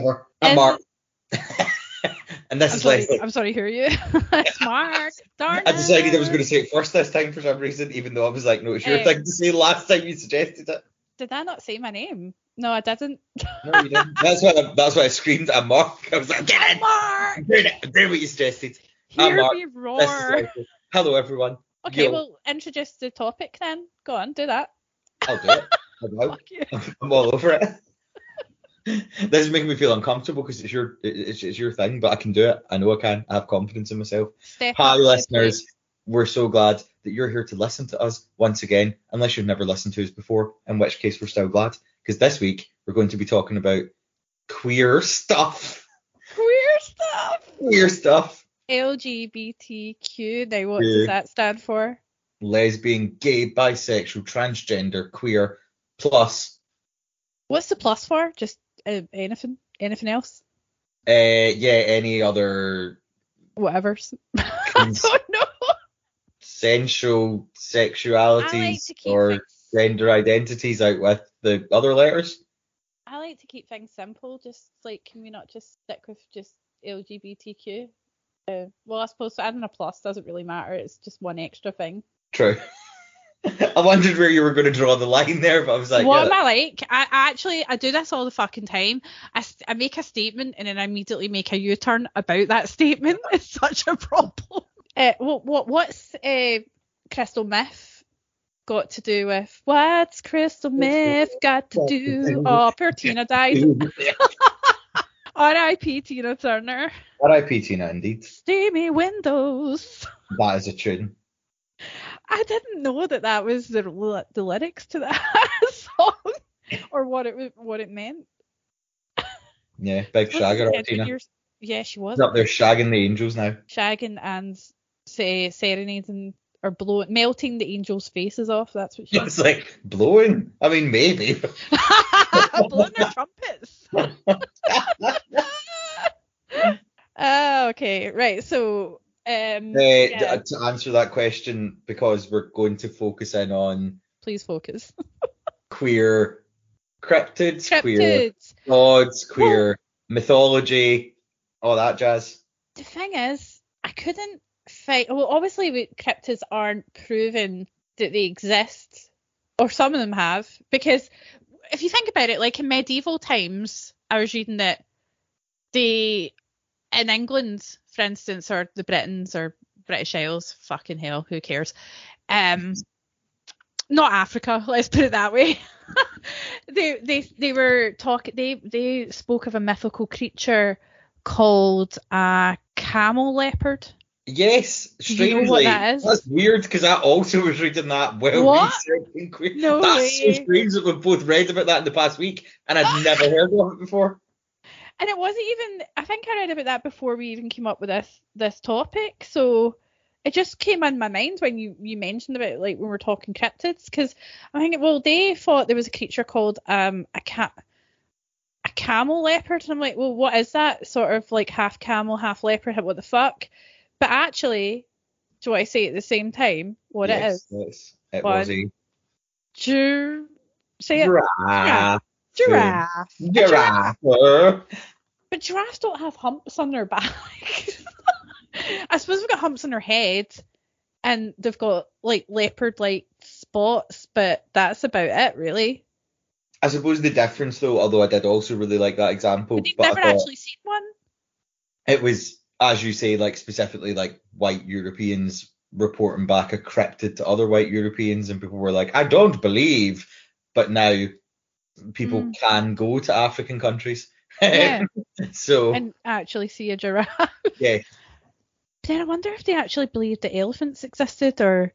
never. I'm And- Mark. and this I'm is sorry, Leslie. I'm sorry, who are you? it's Mark. Darn I decided I was going to say it first this time for some reason, even though I was like, no, it's your Eh. thing to say last time you suggested it. Did I not say my name? No, I didn't. No, you didn't. that's why I, that's why I screamed at Mark. I was like, get in. Mark, I'm it. I'm what you suggested. I'm hear Mark. me This is roar. Hello, everyone. Okay, Yo. well, introduce the topic then. Go on, do that. I'll do it. Hello. Fuck you. I'm all over it. this is making me feel uncomfortable because it's your it's, it's your thing, but I can do it. I know I can. I have confidence in myself. Step Hi, up to the listeners. We're so glad that you're here to listen to us once again, unless you've never listened to us before, in which case we're still glad. Because this week we're going to be talking about queer stuff. Queer stuff. Queer stuff. LGBTQ. Now, what does that stand for? Lesbian, gay, bisexual, transgender, queer, plus, What's the plus for? Just uh, anything? Anything else? uh, yeah, any other Whatever. I don't know. sensual I like sexualities or things. gender identities out with the other letters. I like to keep things simple. Just like, can we not just stick with just LGBTQ? Uh, well, I suppose adding a plus doesn't really matter. It's just one extra thing. True. I wondered where you were going to draw the line there, but I was like, what yeah, am I like? I, I actually I do this all the fucking time. I, I make a statement and then I immediately make a U-turn about that statement. It's such a problem. Uh, what what what's uh, crystal meth got to do with what's crystal meth got to do? Oh, poor Tina died. R.I.P. Tina Turner. R.I.P. Tina, indeed. Steamy windows. That is a tune. I didn't know that that was the the lyrics to that song or what it was- what it meant. Yeah, big shagger, Tina. Yeah, she was She's up there shagging the angels now. shagging and say serenading or blowing, melting the angels' faces off. That's what she It's like blowing. I mean, maybe. blowing their trumpets. Ah, okay, right. So, um, Uh, yeah, to answer that question, because we're going to focus in on please focus. queer cryptids, queer gods, queer mythology, all that jazz. The thing is, I couldn't find. Well, obviously, we- cryptids aren't proven that they exist, or some of them have, because if you think about it, like in medieval times, I was reading that they, in England, for instance, or the Britons or British Isles, fucking hell, who cares? Um, not Africa, let's put it that way. they they they were talking. They they spoke of a mythical creature called a camel leopard. Yes, Do you know strangely, what that is? that's weird because I also was reading that while What? researching. No that's way. so strange that we've both read about that in the past week, and I'd never heard of it before. And it wasn't even. I think I read about that before we even came up with this this topic. So it just came in my mind when you you mentioned about like when we were talking cryptids, because I think well they thought there was a creature called um a cat a camel leopard, and I'm like, well, what is that? Sort of like half camel, half leopard. What the fuck? But actually, do I say at the same time what it yes, is? yes, it One. was a say it. giraffe. Giraffe. A Giraffe. But giraffes don't have humps on their back. I suppose they've got humps on their head and they've got like leopard like spots, but that's about it really. I suppose the difference, though, although I did also really like that example, But they've but never actually seen one. it was, as you say, like specifically like white Europeans reporting back a cryptid to other white Europeans, and people were like, I don't believe, but now people Mm. can go to African countries. Yeah. so And actually see a giraffe. yeah, But then I wonder if they actually believed that elephants existed or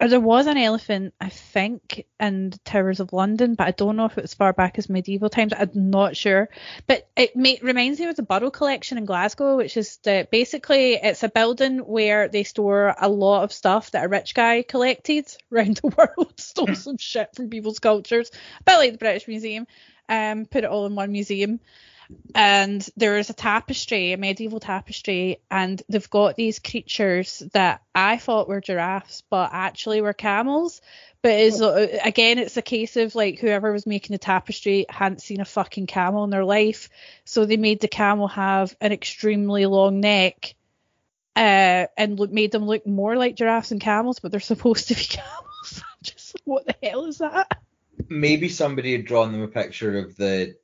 or there was an elephant, I think, in the Towers of London, but I don't know if it was far back as medieval times. I'm not sure. But it ma- reminds me of the Burrell Collection in Glasgow, which is the, basically it's a building where they store a lot of stuff that a rich guy collected around the world, stole hmm. some shit from people's cultures, a bit like the British Museum, um, put it all in one museum. and there is a tapestry, a medieval tapestry, and they've got these creatures that I thought were giraffes, but actually were camels. But is uh, again, it's a case of like whoever was making the tapestry hadn't seen a fucking camel in their life, so they made the camel have an extremely long neck, uh, and look, made them look more like giraffes and camels, but they're supposed to be camels. Just what the hell is that? Maybe somebody had drawn them a picture of the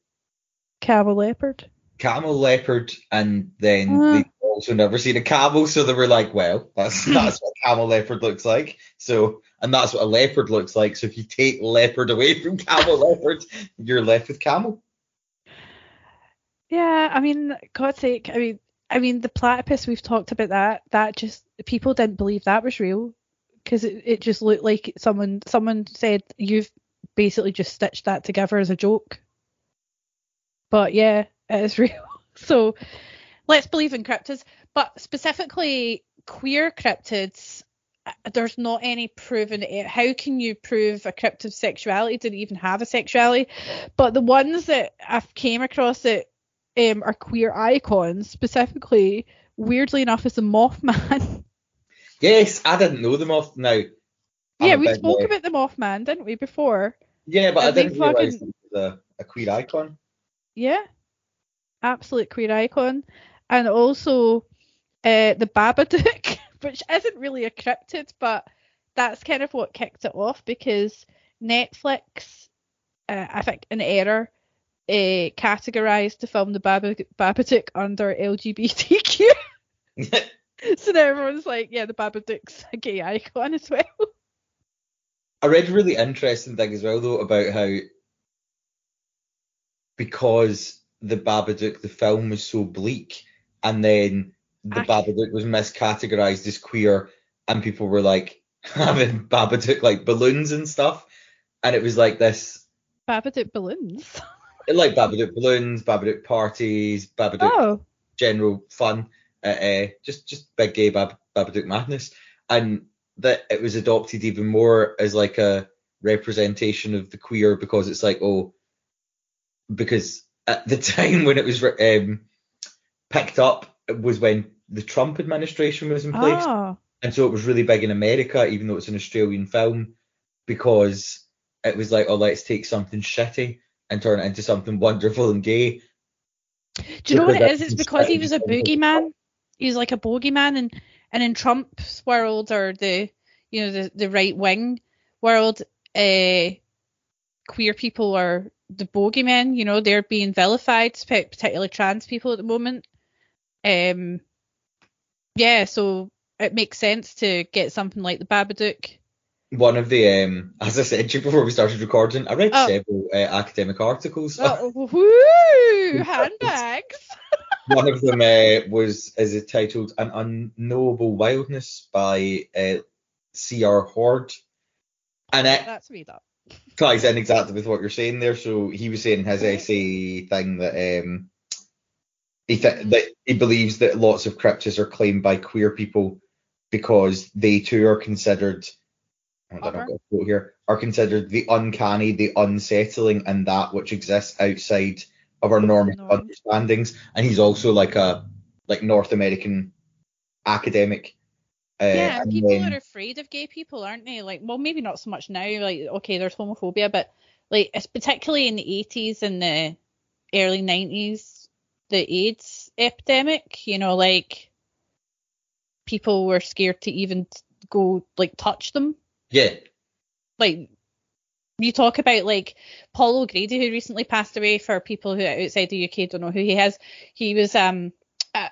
Camel leopard. camel leopard, and then Uh. they also never seen a camel, so they were like, well, that's that's what camel leopard looks like. So, and that's what a leopard looks like. So if you take leopard away from camel leopard, you're left with camel. Yeah, I mean, God's sake, I mean, I mean, the platypus we've talked about that. That just people didn't believe that was real because it, it just looked like someone someone said you've basically just stitched that together as a joke. But yeah, it is real. So let's believe in cryptids, but specifically queer cryptids. uh, There's not any proven. How can you prove a cryptid's sexuality? Did it even have a sexuality? But the ones that I've came across that um, are queer icons, specifically, weirdly enough, is the Mothman. Yes, I didn't know them off now. Yeah, we spoke about the Mothman, didn't we, before? Yeah, but I they didn't fucking- was a, a queer icon. Yeah, absolute queer icon, and also uh, the Babadook, which isn't really a cryptid, but that's kind of what kicked it off because Netflix, uh, I think, in error, uh, categorized the film The Baba- Babadook under LGBTQ. so now everyone's like, yeah, the Babadook's a gay icon as well. I read a really interesting thing as well though about how because the Babadook the film was so bleak and then the Aye. Babadook was miscategorized as queer and people were like having Babadook like balloons and stuff and it was like this Babadook balloons. like Babadook balloons, Babadook parties, Babadook Oh, general fun, uh, uh, just just big gay Bab- Babadook madness, and that it was adopted even more as like a representation of the queer because it's like oh, because at the time when it was um, picked up was when the Trump administration was in place, oh, and so it was really big in America, even though it's an Australian film, because it was like oh let's take something shitty and turn it into something wonderful and gay. Do you know what it is? It's because he was a boogeyman. He was like a bogeyman, and and in Trump's world or the you know the the right wing world, uh, queer people are the bogeymen. You know they're being vilified, particularly trans people at the moment. Um, yeah, so it makes sense to get something like the Babadook. one of the um as I said to you before we started recording, I read Oh. several uh, academic articles. Oh, woo! Handbags. One of them uh, was is it titled "An Unknowable Wildness" by uh, C.R. Horde. and it That's made up. ties in exactly with what you're saying there. So he was saying his essay thing that um he th- that he believes that lots of cryptids are claimed by queer people because they too are considered. I don't know Uh-huh. what here. Are considered the uncanny, the unsettling, and that which exists outside of our normal Norm. understandings. And he's also like a like North American academic. Uh, Yeah, people then- are afraid of gay people, aren't they? Like, well, maybe not so much now. Like, okay, there's homophobia, but like, it's particularly in the 80s and the early 90s, the AIDS epidemic. You know, like people were scared to even go like touch them. yeah, Like, you talk about like Paul O'Grady, who recently passed away. For people who are outside the UK don't know who he is, he was um. Uh,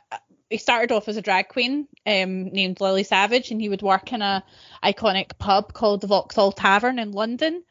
he started off as a drag queen um, named Lily Savage, and he would work in a iconic pub called the Vauxhall Tavern in London.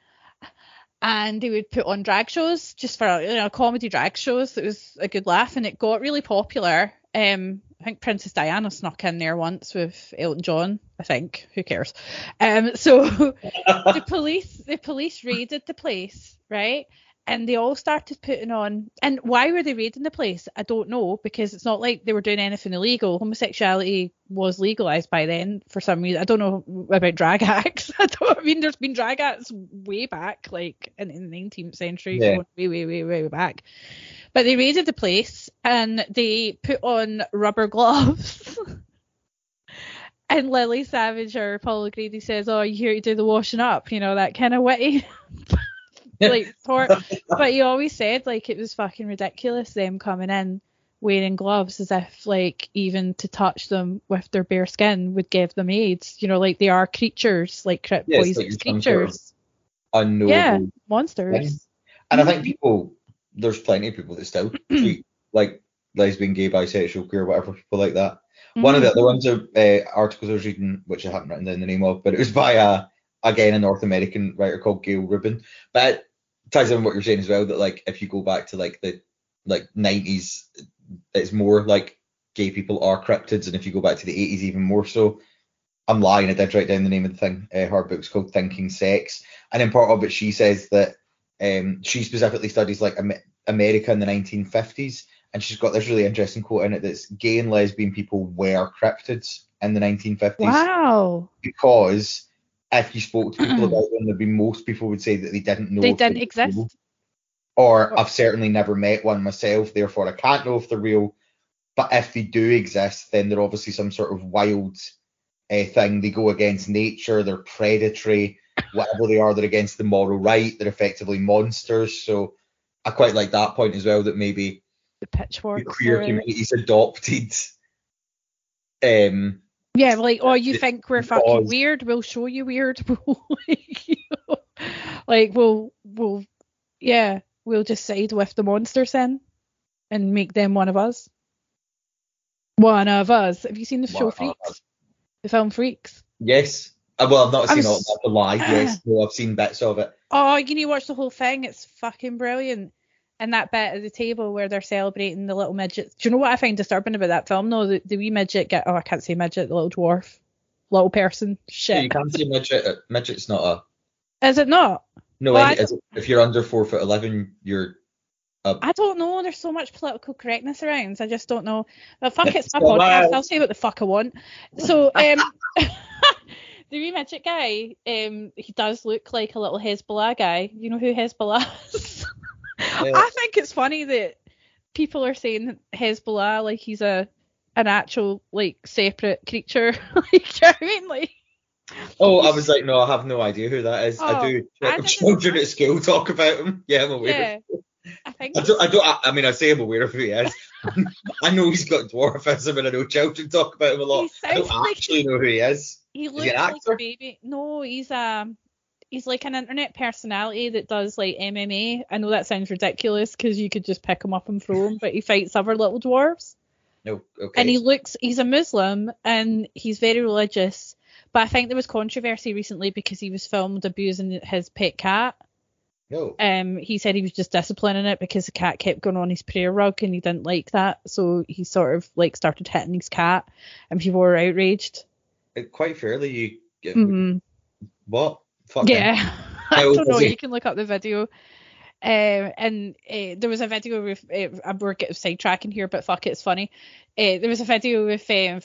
And he would put on drag shows just for you know comedy drag shows. It was a good laugh, and it got really popular. Um, I think Princess Diana snuck in there once with Elton John. I think who cares? Um, so the police the police raided the place, right? And they all started putting on and why were they raiding the place? I don't know, because it's not like they were doing anything illegal. Homosexuality was legalized by then for some reason. I don't know about drag acts. I don't I mean there's been drag acts way back, like in, in the nineteenth century, Yeah. way, way, way, way back. But they raided the place and they put on rubber gloves. and Lily Savage or Paul O'Grady says, "Oh, you here to do the washing up?" You know that kind of witty. like, tor- but he always said like it was fucking ridiculous them coming in wearing gloves as if like even to touch them with their bare skin would give them AIDS. You know, like they are creatures, like crypt Yeah, poisonous like some sort of creatures. Unknowable. yeah, monsters. thing. And I think people, there's plenty of people that still treat like lesbian, gay, bisexual, queer, whatever people like that. One of the Mhm. other ones, are, uh, articles I was reading, which I haven't written down the name of, but it was by a again a North American writer called Gayle Rubin. But it ties in with what you're saying as well that like if you go back to like the like 90s, it's more like gay people are cryptids, and if you go back to the 80s, even more so. I'm lying. I did write down the name of the thing. Uh, her book's called Thinking Sex, and in part of it, she says that um, she specifically studies like America in the 1950s, and she's got this really interesting quote in it that's gay and lesbian people were cryptids in the 1950s Wow. because if you spoke to people about them, there'd be most people would say that they didn't know They didn't exist. Or Or- I've certainly never met one myself, therefore I can't know if they're real. But if they do exist, then they're obviously some sort of wild uh, thing. They go against nature, they're predatory, whatever they are, they're against the moral right, they're effectively monsters. So I quite like that point as well, that maybe The the pitchward. queer story. community's adopted um Yeah, like, oh, you It- think we're fucking weird? We'll show you weird. We'll, like, you know, like, we'll, we'll, yeah, we'll just side with the monsters then and make them one of us. One of us. Have you seen the show One of Freaks? The film Freaks. yes. Uh, well, I've not I'm seen all s- that, the lie. Yes, no, I've seen bits of it. Oh, you need to watch the whole thing. It's fucking brilliant. And that bit at the table where they're celebrating the little midget. Do you know what I find disturbing about that film? though? the, the wee midget get. Oh, I can't say midget. The little dwarf, little person. Yeah, Shit. you can't say midget. uh, Midget's not a Is it not? no. Well, any, is it- if you're under four foot eleven, you're I don't know. There's so much political correctness around. I just don't know. But fuck, it's my podcast. I'll say what the fuck I want. So, um, the wee midget guy, um, he does look like a little Hasbulla guy. You know who Hasbulla is? I think it's funny that people are saying Hasbulla like he's a an actual like separate creature. like, you know I mean? Like, Oh, I was like, no, I have no idea who that is. Oh, I do. I children at school talk about him. Yeah, I'm aware. yeah. I think I don't. I don't. I, I mean, I say I'm aware of who he is. I know he's got dwarfism, and I know children talk about him a lot. I don't like- actually know who he is. He looks like a baby. No, he's um he's like an internet personality that does like MMA. I know that sounds ridiculous because you could just pick him up and throw him, but he fights other little dwarves. No. Okay. And he looks he's a Muslim and he's very religious. But I think there was controversy recently because he was filmed abusing his pet cat. no. Um, he said he was just disciplining it because the cat kept going on his prayer rug and he didn't like that. So he sort of like started hitting his cat and people were outraged. It- quite fairly, you. Get, hmm What? Fuck. Yeah, I don't know. You can look up the video. Um, and uh, there was a video with uh, we're getting sidetracking here, but fuck it, it's funny. Uh, there was a video with um,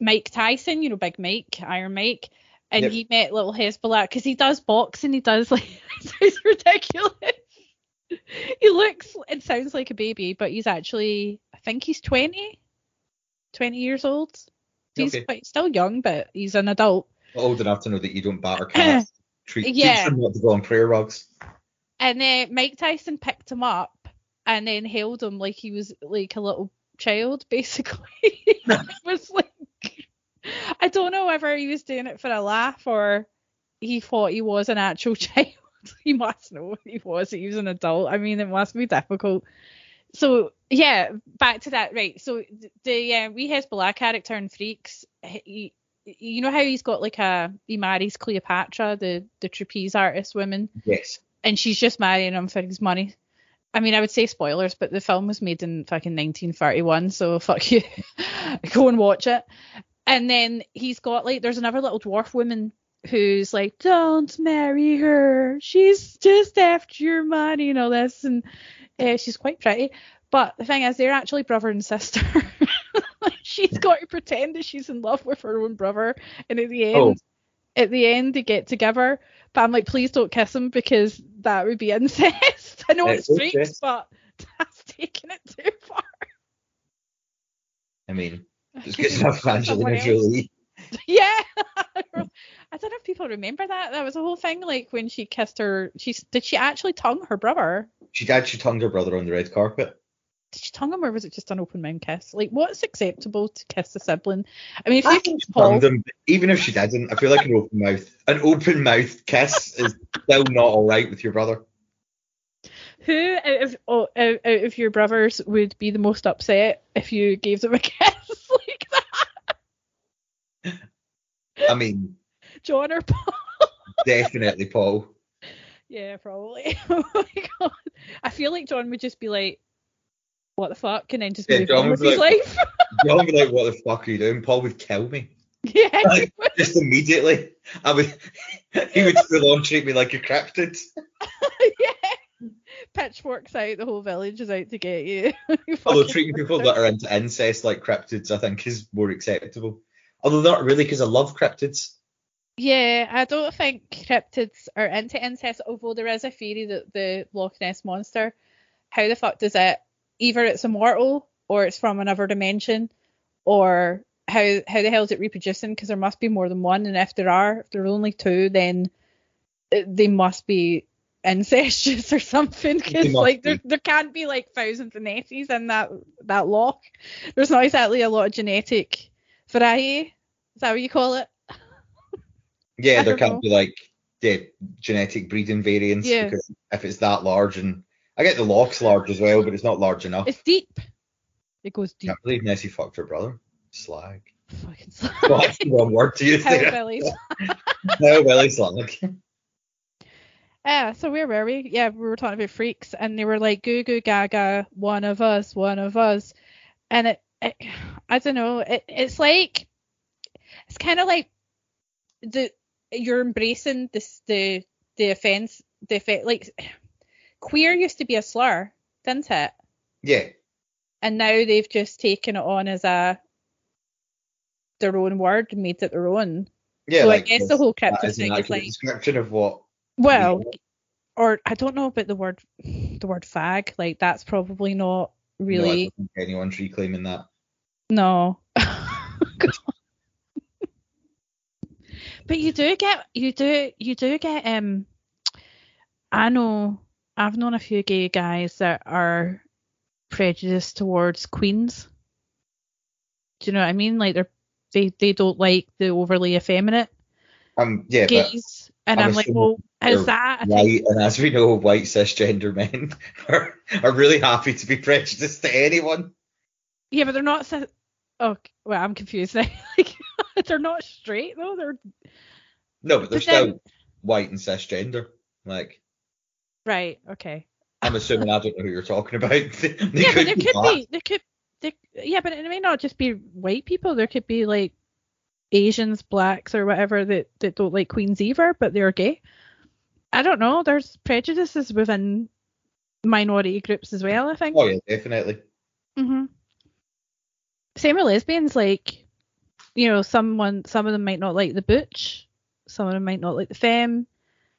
Mike Tyson, you know, Big Mike, Iron Mike, and Yep. he met little Hasbulla because he does boxing. He does like it's ridiculous. he looks and sounds like a baby, but he's actually I think he's 20, 20 years old. He's Okay. quite still young, but he's an adult. Old enough to know that you don't batter cats. Treat, Yeah. teach them not to go on prayer rugs. And then Mike Tyson picked him up and then held him like he was like a little child, basically. it was like I don't know whether he was doing it for a laugh or he thought he was an actual child. he must know what he was. He was an adult. I mean, it must be difficult. So yeah, back to that. Right. So th- the uh, wee Hasbulla character in Freaks, he, you know how he's got like a he marries Cleopatra, the the trapeze artist woman Yes. and she's just marrying him for his money. I mean, I would say spoilers, but the film was made in fucking 1931, so fuck you. Go and watch it. And then he's got like, there's another little dwarf woman who's like, don't marry her. She's just after your money and all this. And uh, she's quite pretty. But the thing is, they're actually brother and sister. she's got to pretend that she's in love with her own brother. And at the end, Oh. at the end, they get together. But I'm like, please don't kiss him because that would be incest. I know it's freaks, incest. but that's taking it too far. I mean, it's good enough Angelina. Jolie. Yeah. I don't know if people remember that. That was a whole thing, like when she kissed her. She did she actually tongue her brother? She did actually tongued her brother on the red carpet. Did she tongue him, or was it just an open mouth kiss? Like, what's acceptable to kiss a sibling? I mean, if I you think Paul, him, even if she didn't, I feel like an open mouth, an open mouth kiss is still not all right with your brother. who out of oh, out of your brothers would be the most upset if you gave them a kiss like that? I mean, John or Paul? definitely Paul. Yeah, probably. oh my god. I feel like John would just be like, "What the fuck?" and then just Yeah, move John on with be his like- life. John would be like, "What the fuck are you doing?" Paul would kill me. yeah. Like, just immediately. I would. He would full on treat me like a cryptid. yeah. Pitchforks out, the whole village is out to get you. You Although treating people that are into incest like cryptids, I think, is more acceptable. Although not really, because I love cryptids. Yeah, I don't think cryptids are into incest, although there is a theory that the Loch Ness monster, how the fuck does it? Either it's immortal or it's from another dimension, or how how the hell is it reproducing? Because there must be more than one, and if there are, if there are only two, then they must be incestuous or something. Because like there, there can't be like thousands of Nesses in that that loch. There's not exactly a lot of genetic variety. Is that what you call it? Yeah, I there can't know. be like yeah, genetic breeding variants Yeah. because if it's that large and I get the lock's large as well, but it's not large enough. It's deep. It goes deep. can't believe Nessie fucked her brother. Slag. Fucking Well, that's the wrong word to use there. hellbillies. No, Willie slag. Yeah, so where were we? Yeah, we were talking about freaks, and they were like, "Goo goo gaga, one of us, one of us," and it, it I don't know, it, it's like, it's kind of like the you're embracing this the the offense, the offense, like queer used to be a slur, didn't it? Yeah. And now they've just taken it on as a their own word and made it their own. Yeah. so like, I guess the whole is thing is like description of what Well, or I don't know about the word the word fag. Like that's probably not no, I really don't think anyone's reclaiming that. no. but you do get you do you do get um I know I've known a few gay guys that are prejudiced towards queens. Do you know what I mean? Like they're they they don't like the overly effeminate Um, yeah, but gays. And I'm I'm, like, well, is that white, and as we know, white cisgender men are, are really happy to be prejudiced to anyone. Yeah, but they're not. cis- Oh, well, I'm confused now. like, they're not straight though. They're No, but they're But then- still white and cisgender. Like, right. Okay. I'm assuming I don't know who you're talking about. They, they yeah, but there be could black. be. There could. There, yeah, but it may not just be white people. There could be like Asians, blacks, or whatever that that don't like queens either, but they're gay. I don't know. There's prejudices within minority groups as well. I think. Oh yeah, definitely. hmm Same with lesbians. Like, you know, someone, some of them might not like the butch. Some of them might not like the femme.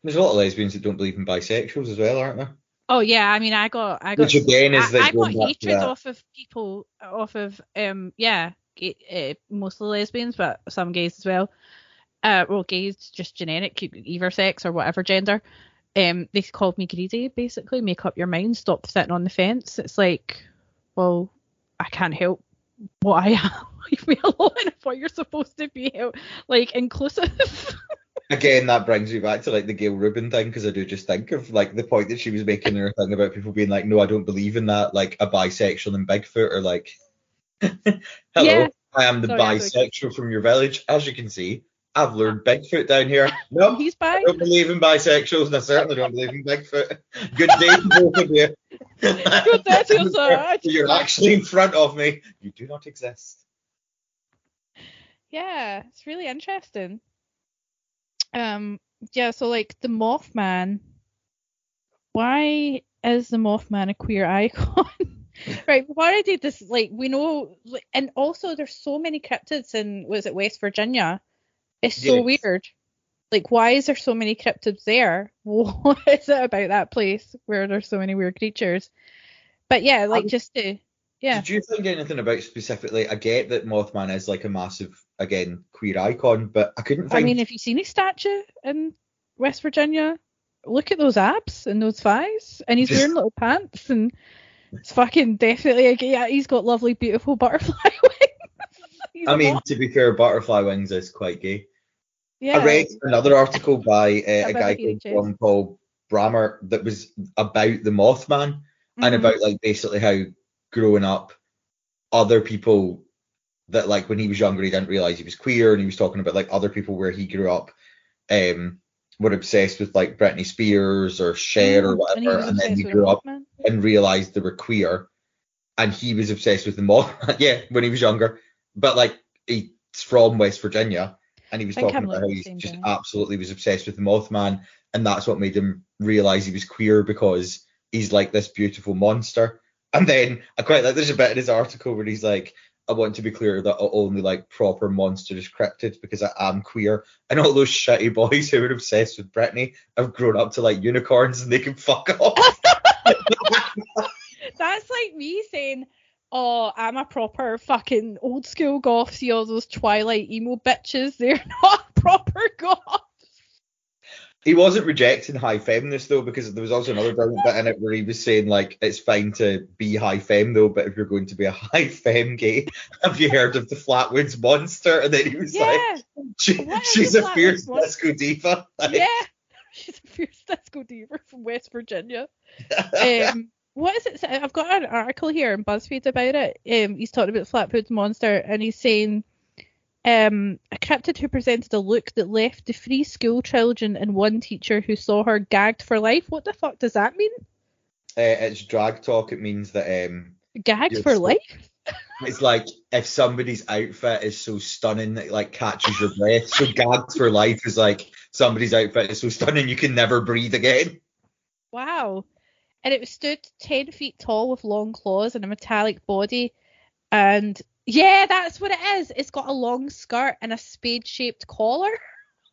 There's a lot of lesbians that don't believe in bisexuals as well, aren't there? Oh yeah, I mean, I got, I got, Which again is I, I got going back to hatred off of people, off of, um, yeah, uh, mostly lesbians, but some gays as well. Uh, well, gays just generic, either sex or whatever gender. Um, they called me greedy, basically. Make up your mind, stop sitting on the fence. It's like, well, I can't help what I am. Leave me alone. I thought you're supposed to be like inclusive. Again, that brings me back to like the Gayle Rubin thing because I do just think of like the point that she was making in her thing about people being like, no, I don't believe in that, like a bisexual and Bigfoot or like, hello, Yeah. I am the Sorry, bisexual from your village. As you can see, I've lured Bigfoot down here. No, He's I bi. don't believe in bisexuals and I certainly don't believe in Bigfoot. Good day to both of you. Good day to you, sir. You're actually in front of me. You do not exist. Yeah, it's really interesting. Um, yeah, so like the Mothman, why is the Mothman a queer icon? right, why I did this, like we know, like, and also there's so many cryptids in was it West Virginia? It's so Yes. weird. Like, why is there so many cryptids there? What is it about that place where there's so many weird creatures? But yeah, like Um, just to yeah. Did you think anything about specifically? I get that Mothman is like a massive, again, queer icon, but I couldn't I mean, have you seen his statue in West Virginia? Look at those abs and those thighs, and he's wearing little pants, and it's fucking definitely a. Yeah, he's got lovely, beautiful butterfly I mean, to be fair, Butterfly Wings is quite gay. yeah. I read another article by uh, a guy called John Paul Brammer that was about the Mothman and Mhm. about like basically how growing up, other people that like when he was younger he didn't realize he was queer and he was talking about like other people where he grew up um were obsessed with like Britney Spears or Cher or Mm, and he whatever was and, then he grew up and realized they were queer and he was obsessed with the Mothman yeah when he was younger but like he's from West Virginia and he was talking about how he just guy. absolutely was obsessed with the Mothman and that's what made him realize he was queer because he's like this beautiful monster and then I quite like there's a bit in his article where he's like I want to be clear that I only like proper monstrous cryptids because I am queer and all those shitty boys who are obsessed with Britney have grown up to like unicorns and they can fuck off. That's like me saying, "Oh, I'm a proper fucking old school goth." See all those Twilight emo bitches? They're not proper goth. He wasn't rejecting high feminists though, because there was also another bit in it where he was saying like it's fine to be high femme though, but if you're going to be a high femme gay, have you heard of the Flatwoods monster? And then he was like, she, she's a Flatwoods fierce monster? disco diva. Like, yeah. She's a fierce disco diva from West Virginia. um, what is it? I've got an article here in BuzzFeed about it. Um, he's talking about Flatwoods Monster, and he's saying, um, a cryptid who presented a look that left the three school children and one teacher who saw her gagged for life. What the fuck does that mean? uh, it's drag talk. It means that um, Gagged for so- life? it's like if somebody's outfit is so stunning that it, like catches your breath. So gagged for life is like somebody's outfit is so stunning you can never breathe again. Wow. And it stood 10 feet tall with long claws and a metallic body. And yeah, that's what it is. It's got a long skirt and a spade shaped collar.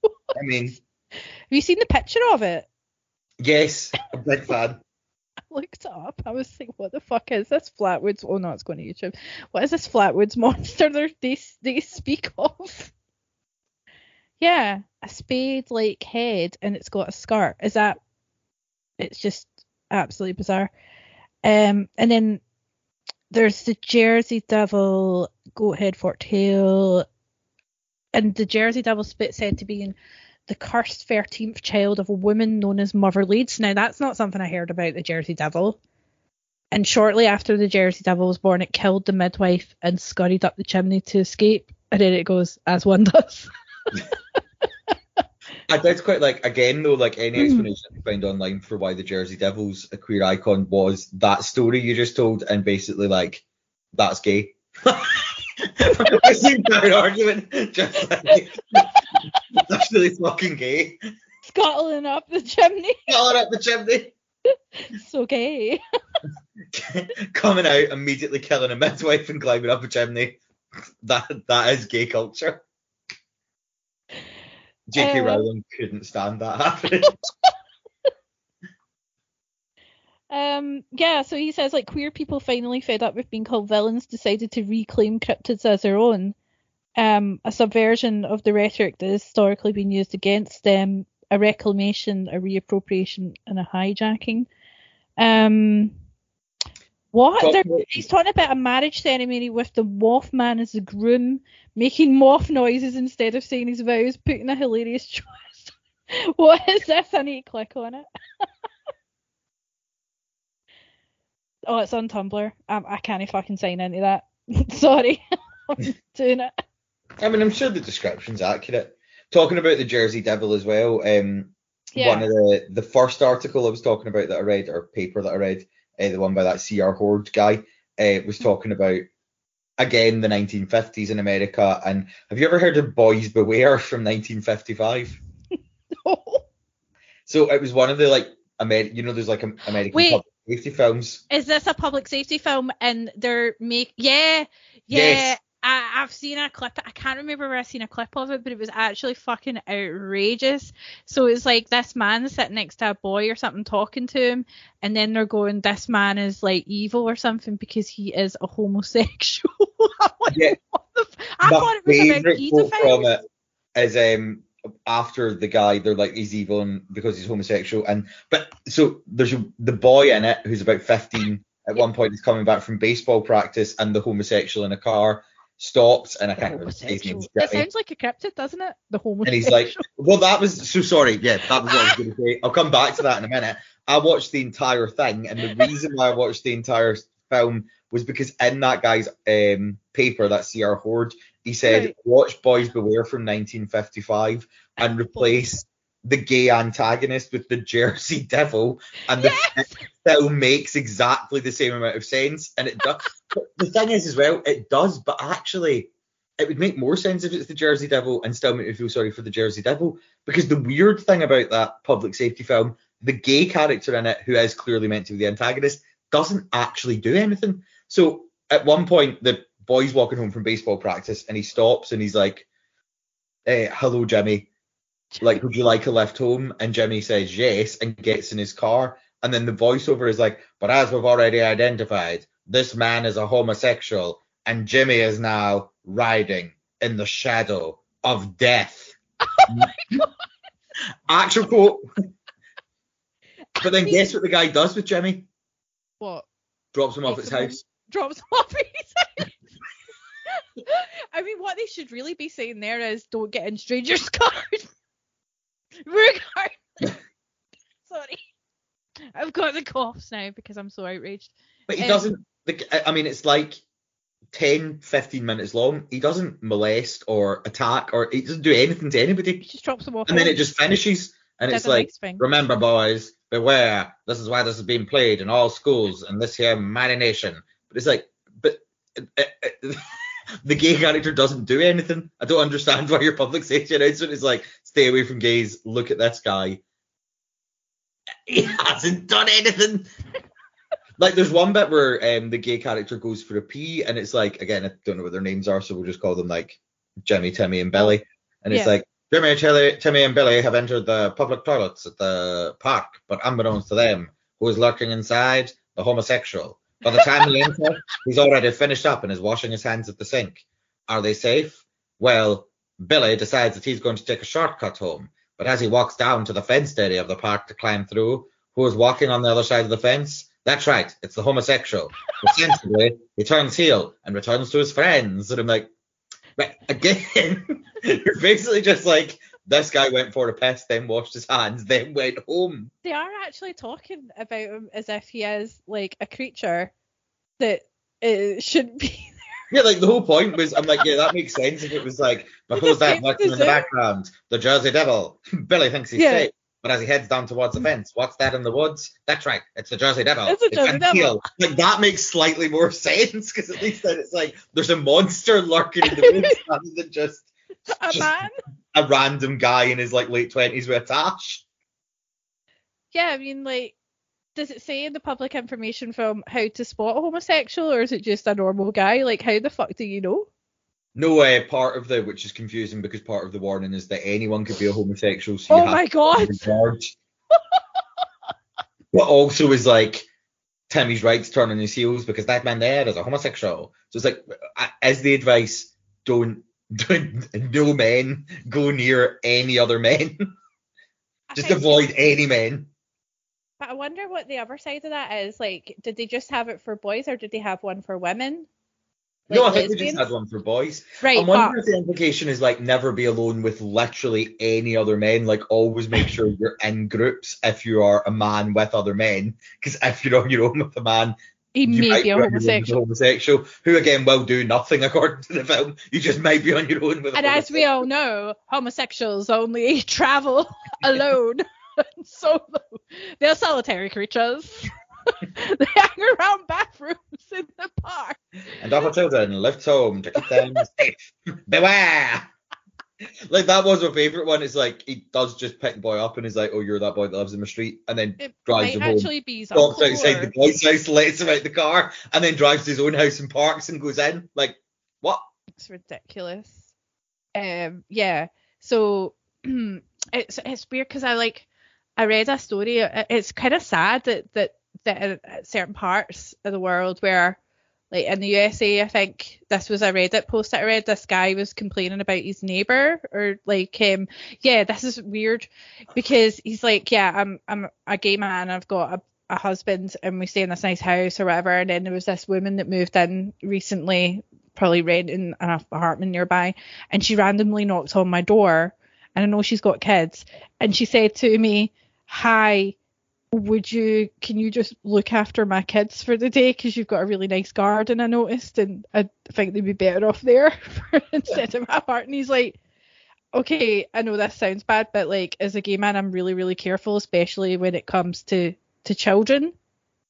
I mean, Have you seen the picture of it? yes, a big fan. I looked it up. I was like, what the fuck is this Flatwoods? Oh no, it's going to YouTube. What is this Flatwoods monster they they speak of? Yeah, a spade like head and it's got a skirt. Is that? It's just absolutely bizarre. Um, and then there's the Jersey Devil, goat head, forked tail, and the Jersey Devil spit said to be the cursed 13th child of a woman known as Mother Leeds. Now, that's not something I heard about the Jersey Devil. And shortly after the Jersey Devil was born, it killed the midwife and scurried up the chimney to escape. And then it goes, as one does. I did quite like again though, like any Mm. explanation you find online for why the Jersey Devils a queer icon was that story you just told, and basically like that's gay. That argument just like that's really fucking gay. Scuttling up the chimney. Yelling up the chimney, so gay. coming out immediately killing a midwife and climbing up a chimney. That that is gay culture. J.K. Uh, Rowling couldn't stand that happening. Um, yeah, so he says like queer people finally fed up with being called villains decided to reclaim cryptids as their own. Um, a subversion of the rhetoric that has historically been used against them, a reclamation, a reappropriation, and a hijacking. Um, what? Talk They're- about- he's talking about a marriage ceremony with the Mothman as the groom, making moth noises instead of saying his vows, putting a hilarious twist. what is this? I need to click on it. Oh, it's on Tumblr. Um, I can't fucking sign into that. Sorry, I'm doing it. I mean, I'm sure the description's accurate. Talking about the Jersey Devil as well, um, Yeah. one of the the first article I was talking about that I read or paper that I read, uh, the one by that C.R. Horde guy, uh, was talking about again the 1950s in America. And have you ever heard of Boys Beware from 1955? no. So it was one of the like Amer- you know, there's like Am- American Wait. public safety films. Is this a public safety film? And they're make yeah, yeah. Yes. I, I've seen a clip. I can't remember where I seen a clip of it, but it was actually fucking outrageous. So it's like this man sitting next to a boy or something talking to him, and then they're going, "This man is like evil or something because he is a homosexual." Like, Yeah. what the f-? I My thought it was about quote from it is um after the guy they're like he's evil and because he's homosexual and but so there's the boy in it who's about 15 at one point he's coming back from baseball practice and the homosexual in a car stops and I can't remember his name It sounds like a cryptid, doesn't it? The homosexual. and he's like well that was so sorry yeah that was what I was going to say I'll come back to that in a minute I watched the entire thing and the reason why I watched the entire film was because in that guy's um, paper that CR Horde he said Right. watch Boys Beware from 1955 and replace the gay antagonist with the Jersey Devil and the Yes! film makes exactly the same amount of sense and it does the thing is as well it does but actually it would make more sense if it's the Jersey Devil and still make me feel sorry for the Jersey Devil. Because the weird thing about that public safety film the gay character in it who is clearly meant to be the antagonist doesn't actually do anything. So at one point the boy's walking home from baseball practice and he stops and he's like eh, hello Jimmy. Like would you like a lift home? And Jimmy says yes and gets in his car. And then the voiceover is like but as we've already identified this man is a homosexual and Jimmy is now riding in the shadow of death actual quote but then guess what the guy does with Jimmy What? drops him off at his house Drops him off his house. I mean, what they should really be saying there is don't get in strangers' cars. Regardless. Sorry. I've got the coughs now because I'm so outraged. But he Um, doesn't. I mean, it's like 10, 15 minutes long. He doesn't molest or attack or he doesn't do anything to anybody. He just drops them off. And then it just finishes. And it's like, remember, boys, beware. This is why this is being played in all schools in this here mighty nation. But it's like, but uh, uh, the gay character doesn't do anything. I don't understand why your public safety announcement is like, stay away from gays. Look at this guy. He hasn't done anything. Like there's one bit where um the gay character goes for a pee and it's like again I don't know what their names are so we'll just call them like Jimmy, Timmy and Billy. And it's Yeah. like Jimmy, Tilly, Timmy and Billy have entered the public toilets at the park but unbeknownst to them who is lurking inside? The homosexual. By the time they enter he's already finished up and is washing his hands at the sink. Are they safe? Well Billy decides that he's going to take a shortcut home but as he walks down to the fenced area of the park to climb through who is walking on the other side of the fence that's right, it's the homosexual. But he turns heel and returns to his friends. And I'm like, but again, you're basically just like, this guy went for a piss, then washed his hands, then went home. They are actually talking about him as if he is like a creature that uh, shouldn't be. There. Yeah, like the whole point was, I'm like, yeah, that makes sense if it was like, who's that working in the background? The Jersey Devil. Billy thinks he's Yeah. safe. But as he heads down towards the fence, what's that in the woods? That's right, it's the Jersey Devil. It's the Jersey Van Devil. Like that makes slightly more sense because at least then it's like there's a monster lurking in the woods rather than just A Just- man. a random guy in his like late twenties with a tash. Yeah, I mean, like, does it say in the public information film how to spot a homosexual, or is it just a normal guy? Like, how the fuck do you know? No uh, part of the which is confusing because part of the warning is that anyone could be a homosexual. So Oh my god! but also is like Timmy's right to turn on his heels because that man there is a homosexual. So it's like as the advice, don't don't no men go near any other men. Just avoid any men. But I wonder what the other side of that is. Like, did they just have it for boys, or did they have one for women? No, I think they just had one for boys. Right, I'm wondering but if the implication is like never be alone with literally any other men. Like always make sure you're in groups if you are a man with other men. Because if you're on your own with a man, he you may might be a on your own with homosexual. homosexual who again will do nothing according to the film. You just might be on your own with. a And as we all know, homosexuals only travel alone and solo. They're solitary creatures. they hang around bathrooms in the park. And other children left home to keep them safe. Beware. Like that was my favourite one. It's like he does just pick the boy up and he's like, "Oh, you're that boy that lives in the street," and then It drives him home. actually be uncle outside the boy's house, lets him out the car, and then drives to his own house and parks and goes in. Like, what? It's ridiculous. Um, yeah. So it's it's weird because I like I read a story. It's kind of sad that that that in certain parts of the world where like in the USA, I think this was a Reddit post that I read. This guy was complaining about his neighbor, or like, um, yeah, this is weird because he's like, yeah, I'm I'm a gay man. I've got a, a husband, and we stay in this nice house or whatever. And then there was this woman that moved in recently, probably renting an apartment nearby, and she randomly knocked on my door, and I know she's got kids, and she said to me, "Hi." Would you can you just look after my kids for the day? Because you've got a really nice garden i noticed and i think they'd be better off there instead of my part and he's like okay i know this sounds bad but like as a gay man i'm really really careful especially when it comes to to children.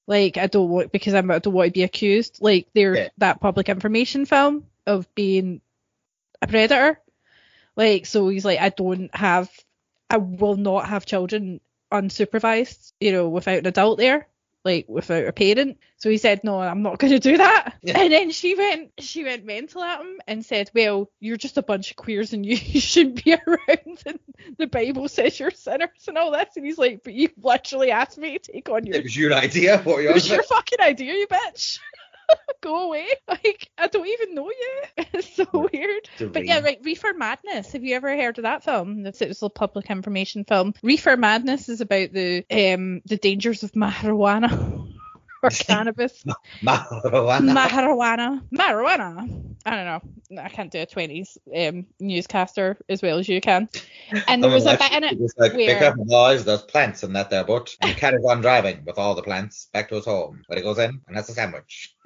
Like i don't want because I'm, i don't want to be accused. Like they're yeah. that public information film of being a predator. Like so he's like i don't have I will not have children unsupervised, you know, without an adult there, like without a parent. So he said, "No, I'm not going to do that." Yeah. And then she went, she went mental at him and said, "Well, you're just a bunch of queers and you, you shouldn't be around. And the Bible says you're sinners and all this." And he's like, "But you literally asked me to take on your." It was your idea. What it was your fucking idea, you bitch. Go away. Like, I don't even know you. It's so weird. But yeah, right. Reefer Madness. Have you ever heard of that film? It's, it's a public information film. Reefer Madness is about the um the dangers of marijuana. or cannabis. marijuana. Marijuana. Marijuana. I don't know. I can't do a 20s um, newscaster as well as you can. And there was a bit in it was like, where... Pick up boys, there's plants in that there butt. And carries on driving with all the plants back to his home. Where he goes in and has a sandwich.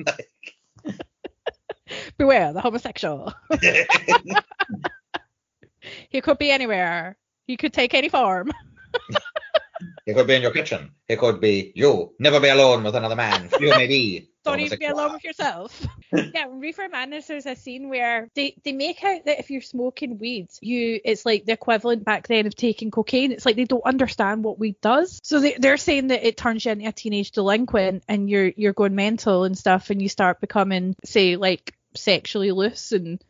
Beware the homosexual. he could be anywhere. He could take any form. He could be in your kitchen. He could be you. Never be alone with another man. You may be. Don't even be alone with yourself. yeah, Reefer Madness, there's a scene where they, they make out that if you're smoking weed, you it's like the equivalent back then of taking cocaine. It's like they don't understand what weed does. So they, they're saying that it turns you into a teenage delinquent and you're you're going mental and stuff and you start becoming, say, like sexually loose and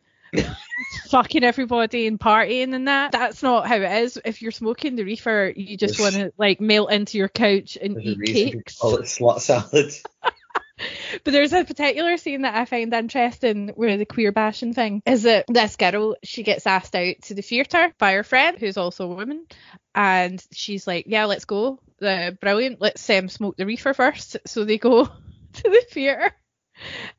fucking everybody and partying and that. That's not how it is. If you're smoking the reefer, you just want to like melt into your couch and There's eat cakes. Call it slut salad. but there's a particular scene that I find interesting where the queer bashing thing is that this girl she gets asked out to the theatre by her friend who's also a woman, and she's like, "Yeah, let's go. The brilliant. Let's um, smoke the reefer first. So they go to the theatre,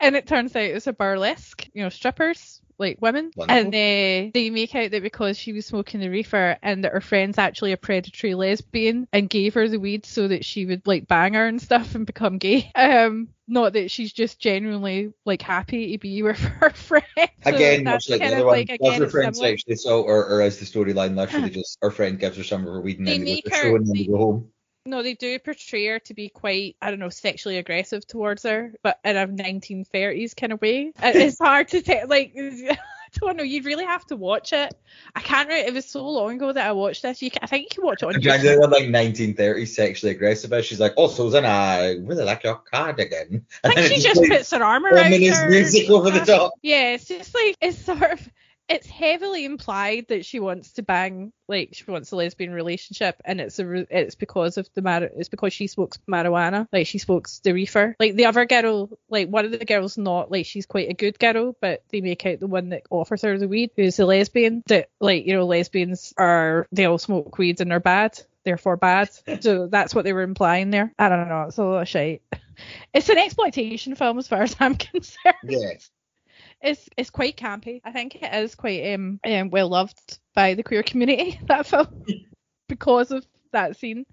and it turns out it's a burlesque, you know, strippers like women, Wonderful. and uh, they make out that because she was smoking the reefer and that her friend's actually a predatory lesbian and gave her the weed so that she would like bang her and stuff and become gay. Um, not that she's just genuinely like happy to be with her friend. So again, much like the other one, like, does her friend actually so, or, or as the storyline literally just her friend gives her some of her weed and they then they go her, and then they go home. No, they do portray her to be quite, I don't know, sexually aggressive towards her, but in a 1930s kind of way. It's hard to tell, like, I don't know. You'd really have to watch it. I can't remember. It was so long ago that I watched this. You can, I think you can watch it on YouTube. like 1930s sexually aggressive. She's like, oh, Susan, I really like your cardigan. I think she just puts her arm around her. music over the uh, top. Yeah, it's just like, it's sort of it's heavily implied that she wants to bang like she wants a lesbian relationship and it's a it's because of the mar it's because she smokes marijuana. Like she smokes the reefer. Like the other girl like one of the girls not like she's quite a good girl but they make out the one that offers her the weed who's a lesbian that like you know lesbians are they all smoke weeds and they're bad therefore bad. So that's what they were implying there. I don't know it's a lot of shit. It's an exploitation film as far as i'm concerned. Yeah it's it's quite campy. I think it is quite um, um well loved by the queer community that film because of that scene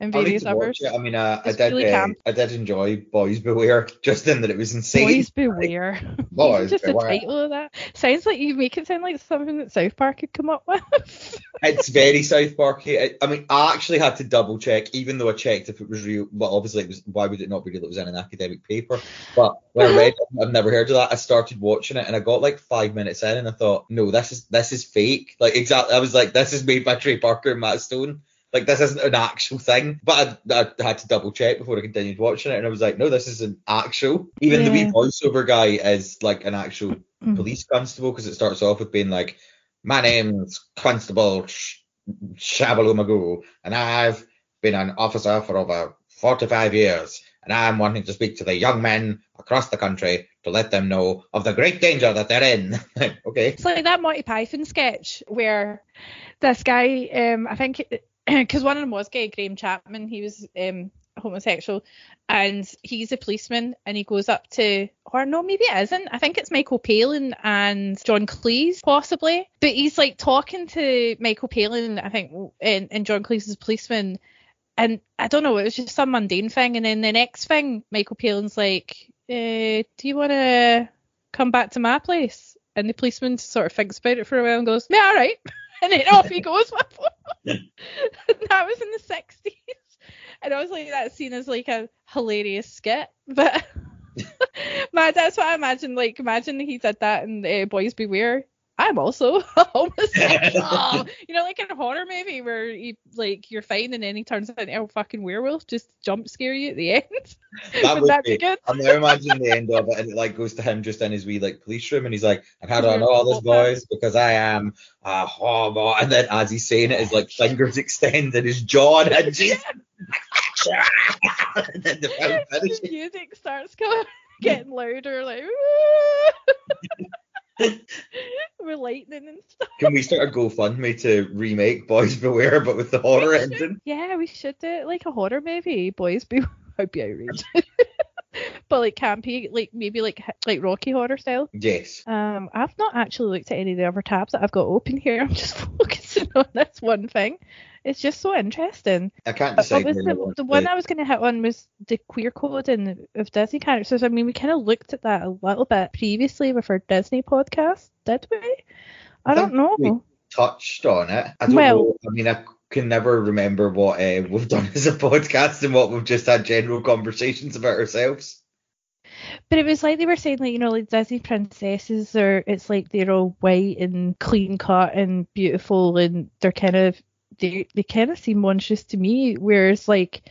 and various others. I mean, uh, I did really uh, I did enjoy Boys Beware just in that it was insane. Boys Beware. Boys just Beware. the title of that sounds like you make it sound like something that South Park could come up with. it's very South Parky. I, I, mean, I actually had to double check, even though I checked if it was real. Well, obviously, it was. Why would it not be real? It was in an academic paper. But when I read it, I've never heard of that. I started watching it and I got like five minutes in and I thought, no, this is this is fake. Like exactly, I was like, this is made by Trey Parker and Matt Stone Like this isn't an actual thing. But I, I had to double check before I continued watching it, and I was like, no, this isn't actual. Even the wee voiceover guy is like an actual Mm. police constable because it starts off with being like, my name's Constable Sh- Shabaloo and I've been an officer for over 45 years, and I'm wanting to speak to the young men across the country to let them know of the great danger that they're in. okay. It's like that Monty Python sketch where this guy, um, I think, because one of them was gay, Graham Chapman, he was um, homosexual, and he's a policeman, and he goes up to, or no, maybe it isn't. I think it's Michael Palin and John Cleese, possibly. But he's like talking to Michael Palin, I think, and, and John Cleese is a policeman. And I don't know, it was just some mundane thing. And then the next thing, Michael Palin's like, uh, do you want to come back to my place? And the policeman sort of thinks about it for a while and goes, yeah, all right. And then off he goes. and that was in the 60s. And I was like, that scene is like a hilarious skit. But man, that's what I imagine. Like, imagine he did that in uh, Boys Beware. I'm also a homosexual. you know, like in a horror movie where you like you're fine and then he turns out into a fucking werewolf, just jump scare you at the end. That Would would that be. be good? I'm now imagining the end of it, and it like goes to him just in his wee like police room, and he's like, "And how do I know all this, boys? Because I am a homo." And then as he's saying it, his like fingers extend and his jaw hinges. and then the the music starts coming, getting louder, like lightning and stuff. Can we start a GoFundMe to remake Boys Beware, but with the horror ending? Yeah, we should do it like a horror movie. Boys be I'd be outraged. but like campy, like maybe like like Rocky horror style. Yes. Um, I've not actually looked at any of the other tabs that I've got open here. I'm just focusing on this one thing. It's just so interesting. I can't Uh, decide. what was the, the one. I was going to hit on was the queer code and of Disney characters. I mean, we kind of looked at that a little bit previously with our Disney podcast, did we? I I don't know. we- touched on it. I don't Well- know. I mean, I can never remember what uh, we've done as a podcast and what we've just had general conversations about ourselves. But it was like they were saying, like, you know, like Disney princesses are, it's like they're all white and clean cut and beautiful and they're kind of, they, they kind of seem monstrous to me. Whereas, like,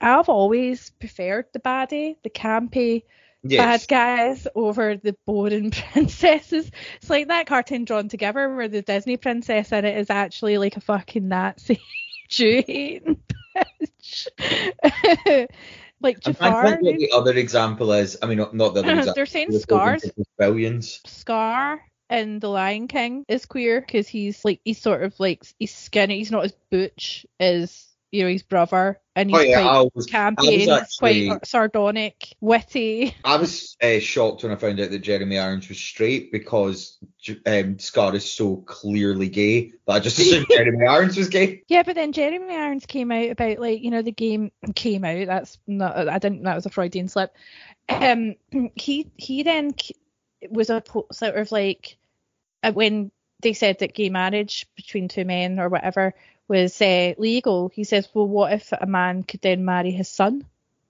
I've always preferred the baddie, the campy Yes. bad guys over the boring princesses. It's like that cartoon drawn together where the Disney princess in it is actually like a fucking Nazi bitch. like I'm trying to Jafar. think what the other example is. I mean, not, not the other example. They're saying scars. Billions. Scar in The Lion King is queer because he's like he's sort of like he's skinny. He's not as butch as you know his brother, and he's Oh yeah, quite was, campy and actually- quite sardonic, witty. I was uh, shocked when I found out that Jeremy Irons was straight because um, Scar is so clearly gay. But I just assumed Jeremy Irons was gay. Yeah, but then Jeremy Irons came out about like you know the game came out. That's not I didn't that was a Freudian slip. Um, he he then was a sort of like uh, when they said that gay marriage between two men or whatever was uh, legal. He says, well, what if a man could then marry his son?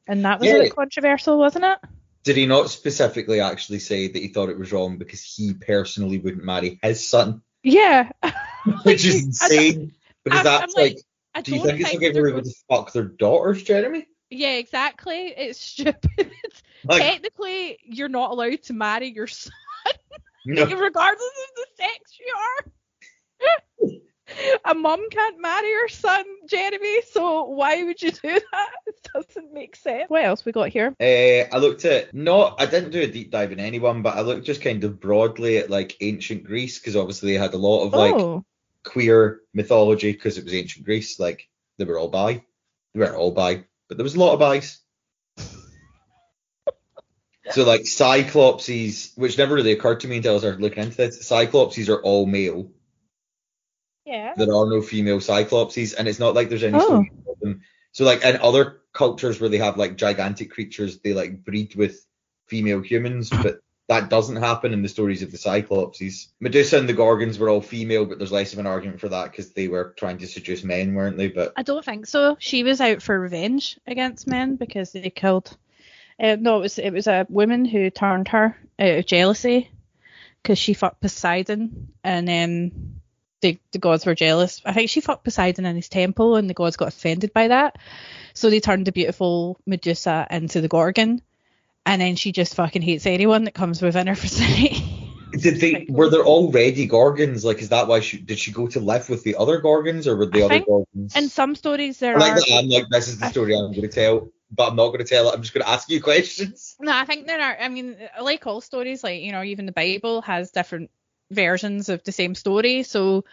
And that was a bit controversial, wasn't it? Did he not specifically actually say that he thought it was wrong because he personally wouldn't marry his son? Yeah. Which is insane. Because I'm- that's I'm like, like, do you don't think it's okay for people to fuck their daughters, Jeremy? Yeah, exactly. It's stupid. Like, Technically, you're not allowed to marry your son. no. regardless of the sex you are. A mom can't marry her son, Jeremy, so why would you do that? It doesn't make sense. What else we got here? Uh, I looked at not I didn't do a deep dive in anyone, but I looked just kind of broadly at like ancient Greece because obviously they had a lot of like oh, queer mythology because it was ancient Greece. Like they were all bi. They weren't all bi, but there was a lot of bis. So like cyclopses, which never really occurred to me until I started looking into this. Cyclopses are all male. yeah. There are no female cyclopses, and it's not like there's any Oh. stories of them. So like in other cultures where they have like gigantic creatures, they like breed with female humans, but that doesn't happen in the stories of the cyclopses. Medusa and the Gorgons were all female, but there's less of an argument for that because they were trying to seduce men, weren't they? But I don't think so. She was out for revenge against men because they killed. Uh, no, it was it was a woman who turned her out of jealousy because she fucked Poseidon, and um, the, the gods were jealous. I think she fucked Poseidon in his temple, and the gods got offended by that. So they turned the beautiful Medusa into the Gorgon, and then she just fucking hates anyone that comes within her vicinity. Did they were there already Gorgons? Like, is that why she did she go to live with the other Gorgons, or were the I other Gorgons? in some stories there I like are. that I'm like, this is the story I'm going to tell, but I'm not going to tell it. I'm just going to ask you questions. No, I think there are. I mean, like all stories, like you know, even the Bible has different versions of the same story. So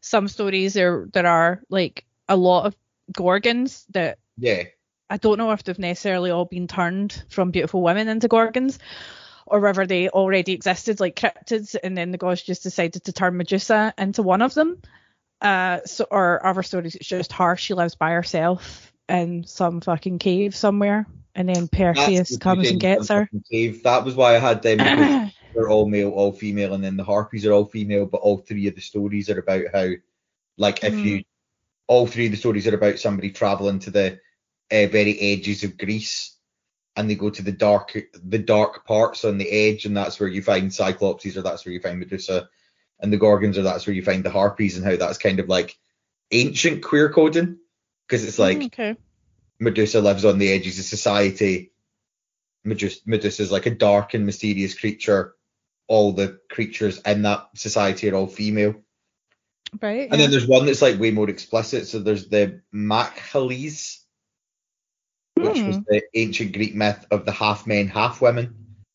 some stories there there are like a lot of gorgons that Yeah, I don't know if they've necessarily all been turned from beautiful women into gorgons, or whether they already existed like cryptids, and then the gods just decided to turn Medusa into one of them. Uh, so or other stories, it's just her. She lives by herself in some fucking cave somewhere, and then Perseus comes and gets her. Cave. That was why I had them. they're all male, all female, and then the harpies are all female, but all three of the stories are about how, like, if Mhm. you, all three of the stories are about somebody traveling to the uh, very edges of Greece, and they go to the dark, the dark parts on the edge, and that's where you find Cyclopses, or that's where you find Medusa, and the Gorgons, or that's where you find the harpies, and how that's kind of like ancient queer coding, because it's like Mm, okay. Medusa lives on the edges of society. Medusa, Medusa's like a dark and mysterious creature. All the creatures in that society are all female. Right. And then there's one that's like way more explicit. So there's the Machlyes, which was Hmm. the ancient Greek myth of the half men, half women.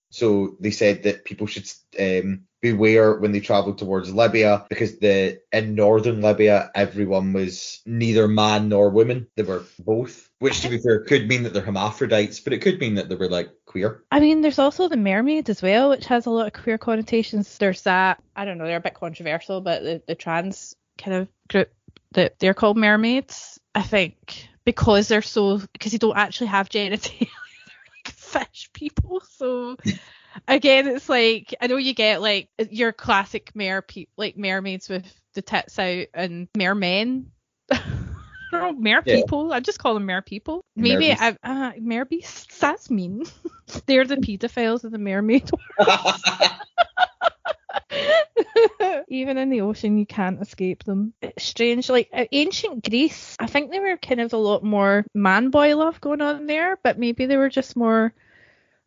So they said that people should um, beware when they travel towards Libya because the in northern Libya everyone was neither man nor woman. They were both, which to be fair could mean that they're hermaphrodites, but it could mean that they were like queer. I mean, there's also the mermaid as well, which has a lot of queer connotations. There's that. I don't know. They're a bit controversial, but the, the trans kind of group that they're called mermaids. I think because they're so because they don't actually have genitalia, they're like fish people. So again, it's like I know you get like your classic mer pe- like mermaids with the tits out and mermen. I don't know, mer Yeah. people. I just call them mer people. Maybe Merbeasts. I uh, mer beasts. That's mean. They're the pedophiles of the mermaid. Even in the ocean, you can't escape them. It's strange. Like uh, ancient Greece, I think they were kind of a lot more man boy love going on there, but maybe they were just more.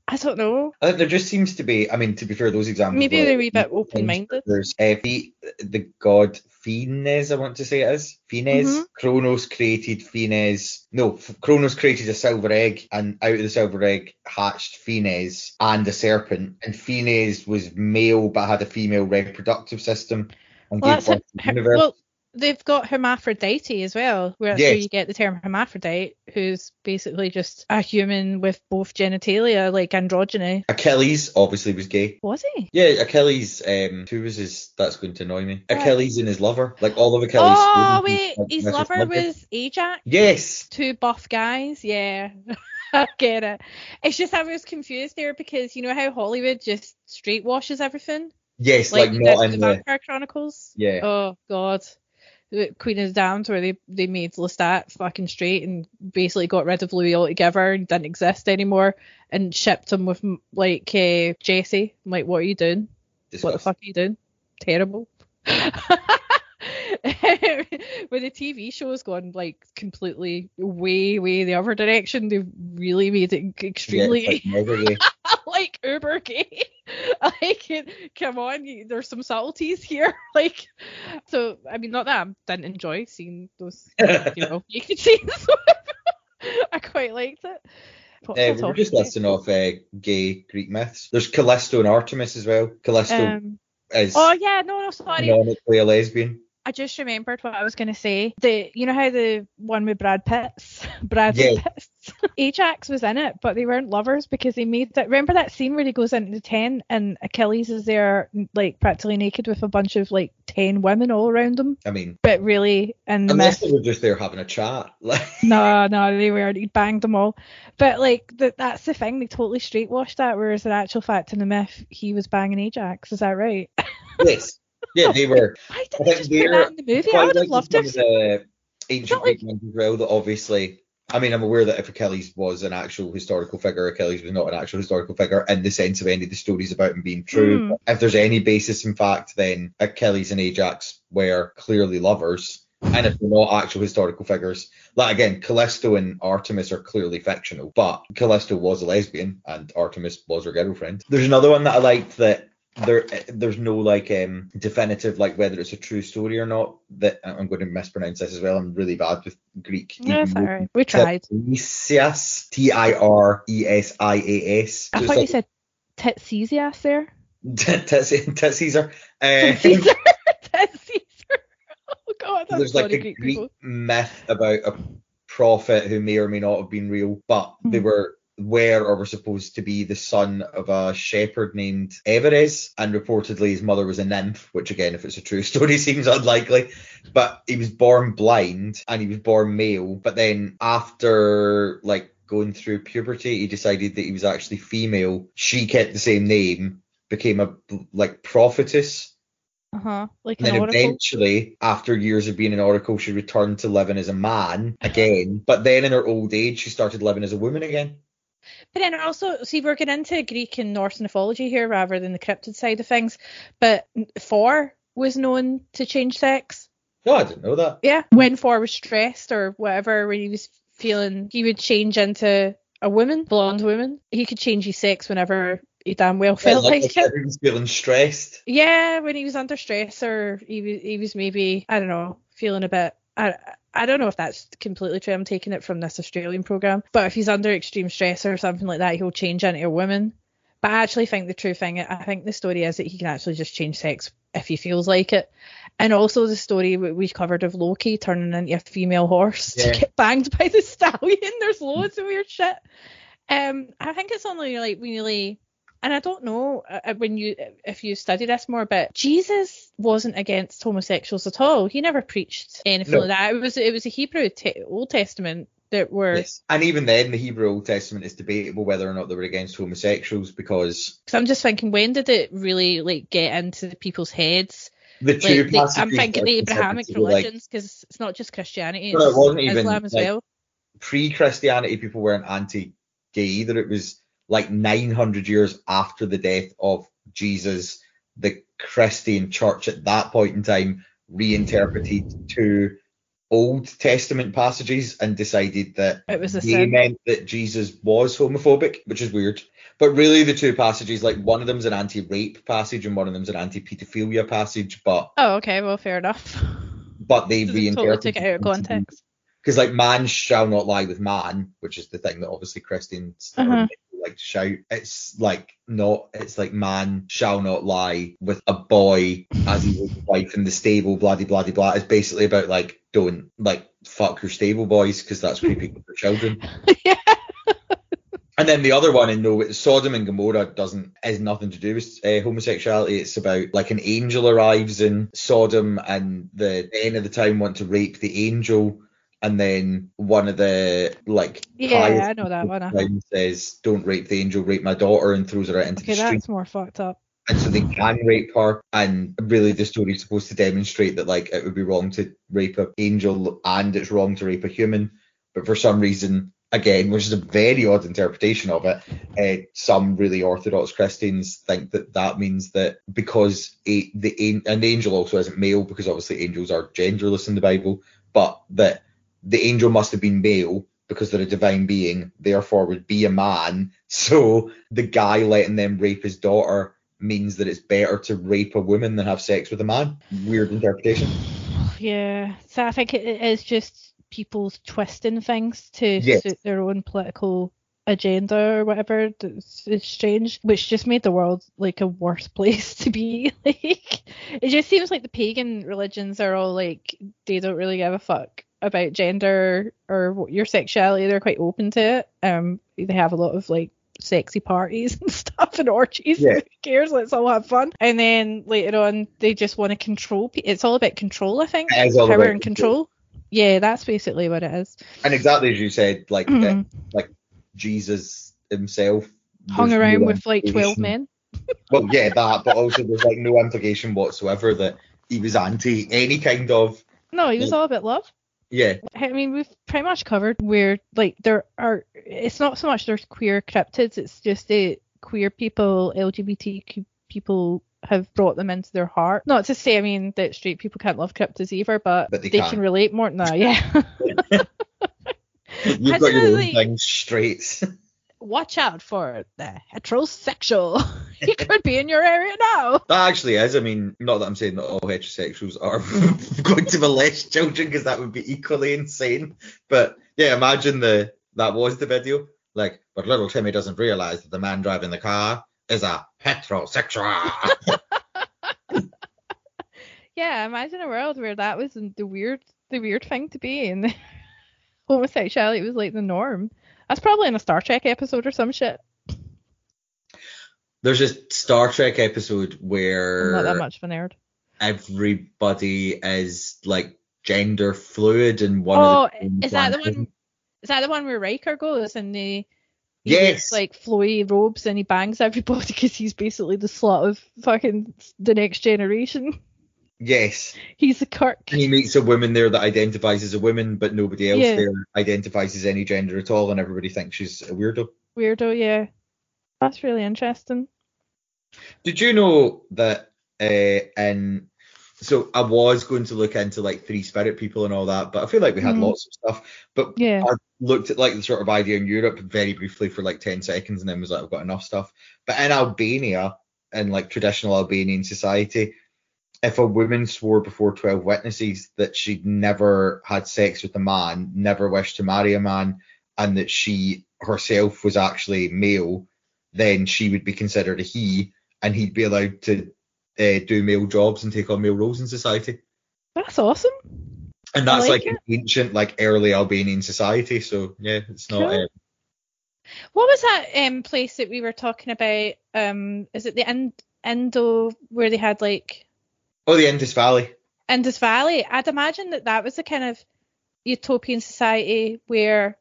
I don't know. I think there just seems to be. I mean, to be fair, those examples. Maybe they're a wee bit open-minded. There's uh, Phi- the god Phoenix, I want to say it is. Phoenix. Mhm. Kronos created Phoenix. No, Kronos created a silver egg, and out of the silver egg hatched Phoenix and a serpent. And Phoenix was male but had a female reproductive system and Well, gave that's birth to the universe. well, they've got hermaphrodite as well, where that's where you get the term hermaphrodite, who's basically just a human with both genitalia, like androgyny. Achilles obviously was gay. Was he? Yeah, Achilles. Um, who was his? That's going to annoy me. Right. Achilles and his lover, like all of Achilles. oh wait, like, his lover was Ajax. Yes. Two buff guys, yeah. I get it. It's just I was confused there because you know how Hollywood just straight washes everything, Yes, like, they not in the the. Vampire Chronicles. Yeah. Oh God. Queen of the Damned, where they, they made Lestat fucking straight and basically got rid of Louis altogether and didn't exist anymore and shipped him with like uh, Jesse. I'm like, what are you doing? What the fuck are you doing? Terrible. When the TV show's gone like completely way, way the other direction, they've really made it extremely it's like like uber gay. like, come on, you, there's some subtleties here. Like, so I mean, not that I didn't enjoy seeing those, you know, naked scenes. I quite liked it. Uh, we were just listing off uh, gay Greek myths. There's Callisto and Artemis as well. Callisto Um, is oh yeah, no, no, sorry. canonically a lesbian. I just remembered what I was going to say. The you know how the one with Brad Pitt's Brad Yeah. Pitt's Ajax was in it, but they weren't lovers because they made that. Remember that scene where he goes into the tent and Achilles is there like practically naked with a bunch of like ten women all around him, I mean, but really and the unless myth, they were just there having a chat. Like, no, no, they weren't. He banged them all. But like that, that's the thing. They totally straight washed that. Whereas in actual fact, in the myth, he was banging Ajax. Is that right? yes, yeah, they were. Why I didn't they think just put that in the movie? I would have loved to. of the ancient not like- ones as well that obviously I mean, I'm aware that if Achilles was an actual historical figure, Achilles was not an actual historical figure in the sense of any of the stories about him being true. Mm. If there's any basis in fact, then Achilles and Ajax were clearly lovers. And if they're not actual historical figures, like again, Callisto and Artemis are clearly fictional, but Callisto was a lesbian and Artemis was her girlfriend. There's another one that I liked that there there's no like um definitive like whether it's a true story or not that I'm going to mispronounce this as well. I'm really bad with Greek. No, alright. We tried. Tiresias, T I R E S I A S. I thought you said Titsesias there. Uh, Caesar. Caesar. Oh god, there's like a Greek Greek myth about a prophet who may or may not have been real, but they Mhm. were were or were supposed to be the son of a shepherd named Everes, and reportedly his mother was a nymph, which again, if it's a true story, seems unlikely. But he was born blind and he was born male, but then after like going through puberty, he decided that he was actually female. She kept the same name, became a like prophetess Uh huh. Like and an then eventually, after years of being an oracle, she returned to living as a man again. But then in her old age, she started living as a woman again. But then also, see, we're getting into Greek and Norse mythology here rather than the cryptid side of things. But Thor was known to change sex. No, I didn't know that. Yeah. When Thor was stressed or whatever, when he was feeling, he would change into a woman, blonde woman. He could change his sex whenever he damn well felt like, like it. he was feeling stressed. Yeah, when he was under stress or he was, he was maybe, I don't know, feeling a bit. I, I don't know if that's completely true. I'm taking it from this Australian program. But if he's under extreme stress or something like that, he'll change into a woman. But I actually think the true thing, I think the story is that he can actually just change sex if he feels like it. And also the story we covered of Loki turning into a female horse Yeah. to get banged by the stallion. There's loads of weird shit. Um, I think it's only like really, and I don't know uh, when you if you study this more, but Jesus wasn't against homosexuals at all. He never preached anything No. like that. It was it was a Hebrew te- Old Testament that were. Yes. And even then, the Hebrew Old Testament is debatable whether or not they were against homosexuals because Because I'm just thinking, when did it really like get into the people's heads? the two Like, the, I'm thinking the Abrahamic like, religions, because it's not just Christianity, No, it wasn't even, Islam as like, well. pre-Christianity, people weren't anti-gay either. It was like 900 years after the death of Jesus, the Christian church at that point in time reinterpreted two Old Testament passages and decided that It was they sin. meant that Jesus was homophobic, which is weird. But really, the two passages, like one of them's an anti-rape passage and one of them's an anti-pedophilia passage, but Oh, okay, well, fair enough. but they Just totally reinterpreted took it out of context. because like man shall not lie with man, which is the thing that obviously Christians Uh-huh. Like to shout. It's like not. It's like man shall not lie with a boy as he would his wife in the stable. Blah blah blah blah. It's basically about like don't like fuck your stable boys because that's creepy for children. yeah. And then the other one in no Sodom and Gomorrah doesn't has nothing to do with uh, homosexuality. It's about like an angel arrives in Sodom and the men of the town want to rape the angel, and then one of the like Yeah, I know that one. says, "Don't rape the angel, rape my daughter," and throws her out into Okay, the street. Okay, that's more fucked up. And so they can rape her, and really the story's supposed to demonstrate that like it would be wrong to rape an angel and it's wrong to rape a human, but for some reason, again, which is a very odd interpretation of it, uh, some really orthodox Christians think that that means that because a, the an an angel also isn't male because obviously angels are genderless in the Bible, but that the angel must have been male because they're a divine being, therefore would be a man. So the guy letting them rape his daughter means that it's better to rape a woman than have sex with a man. Weird interpretation. Yeah, so I think it, is just people's twisting things to Yes. suit their own political agenda or whatever. It's, it's strange, which just made the world like a worse place to be. Like, it just seems like the pagan religions are all like they don't really give a fuck about gender or your sexuality. They're quite open to it. Um, they have a lot of like sexy parties and stuff and orgies. Yeah. Who cares? Let's all have fun. And then later on, they just want to control. Pe- it's all about control, I think. Power and control. Yeah, that's basically what it is. And exactly as you said, like Mhm. uh, Jesus himself Hung around no with like twelve men. Well, yeah, that, but also there's like no implication whatsoever that he was anti any kind of No, he was Yeah. all about love. Yeah. I mean, we've pretty much covered where like there are. It's not so much there's queer cryptids. It's just the queer people, LGBTQ people have brought them into their heart. Not to say, I mean, that straight people can't love cryptids either, but, But they they can. relate more. than that, yeah. You've got your own really- thing straight. Watch out for the heterosexual. he could be in your area now. That actually is. I mean, not that I'm saying that all heterosexuals are going to molest children because that would be equally insane. But yeah, imagine the that was the video. Like, but little Timmy doesn't realize that the man driving the car is a heterosexual. Yeah, imagine a world where that was the weird, the weird thing to be, and homosexuality was like the norm. That's probably in a Star Trek episode or some shit. There's a Star Trek episode I'm where not that much of a nerd. everybody is like gender fluid and one Oh, of the oh, is that the one? Is that the one where Riker goes and the he Yes. like flowy robes and he bangs everybody because he's basically the slut of fucking the next generation. Yes. He's a Kirk. And he meets a woman there that identifies as a woman, but nobody else Yeah. there identifies as any gender at all, and everybody thinks she's a weirdo. Weirdo, yeah. That's really interesting. Did you know that uh, in so I was going to look into like three spirit people and all that, but I feel like we had Mhm. lots of stuff. But Yeah. I looked at like the sort of idea in Europe very briefly for like 10 seconds and then was like, I've got enough stuff. But in Albania, in like traditional Albanian society, if a woman swore before 12 witnesses that she'd never had sex with a man, never wished to marry a man, and that she herself was actually male, then she would be considered a he, and he'd be allowed to uh, do male jobs and take on male roles in society. That's awesome. And I that's like like, an ancient, like early Albanian society. So yeah, it's not. Cool. Uh, What was that um place that we were talking about? Um, is it the Ind- Indo where they had like oh, the Indus Valley. Indus Valley? I'd imagine that that was a kind of utopian society where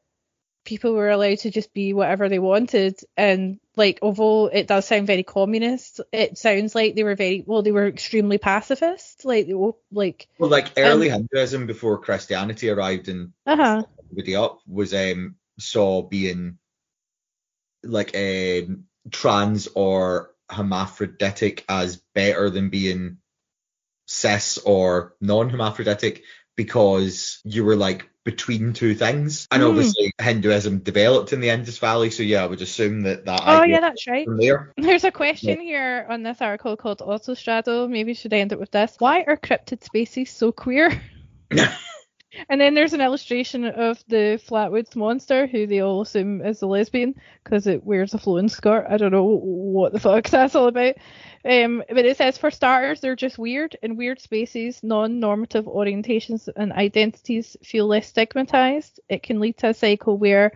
people were allowed to just be whatever they wanted, and like although it does sound very communist, it sounds like they were very well, they were extremely pacifist, like they were- like Well, like early Hinduism before Christianity arrived and uh huh everybody up was um saw being like um trans or hermaphroditic as better than being cis or non-hermaphroditic because you were like between two things. And Hmm. obviously Hinduism developed in the Indus Valley, so yeah, I would assume that that Oh yeah, that's right. there. There's a question here on this article called Autostraddle. Maybe should end it with this. Why are cryptid species so queer? and then there's an illustration of the Flatwoods monster, who they all assume is a lesbian because it wears a flowing skirt. I don't know what the fuck that's all about. Um, but it says for starters, they're just weird. In weird spaces, non-normative orientations and identities feel less stigmatized. It can lead to a cycle where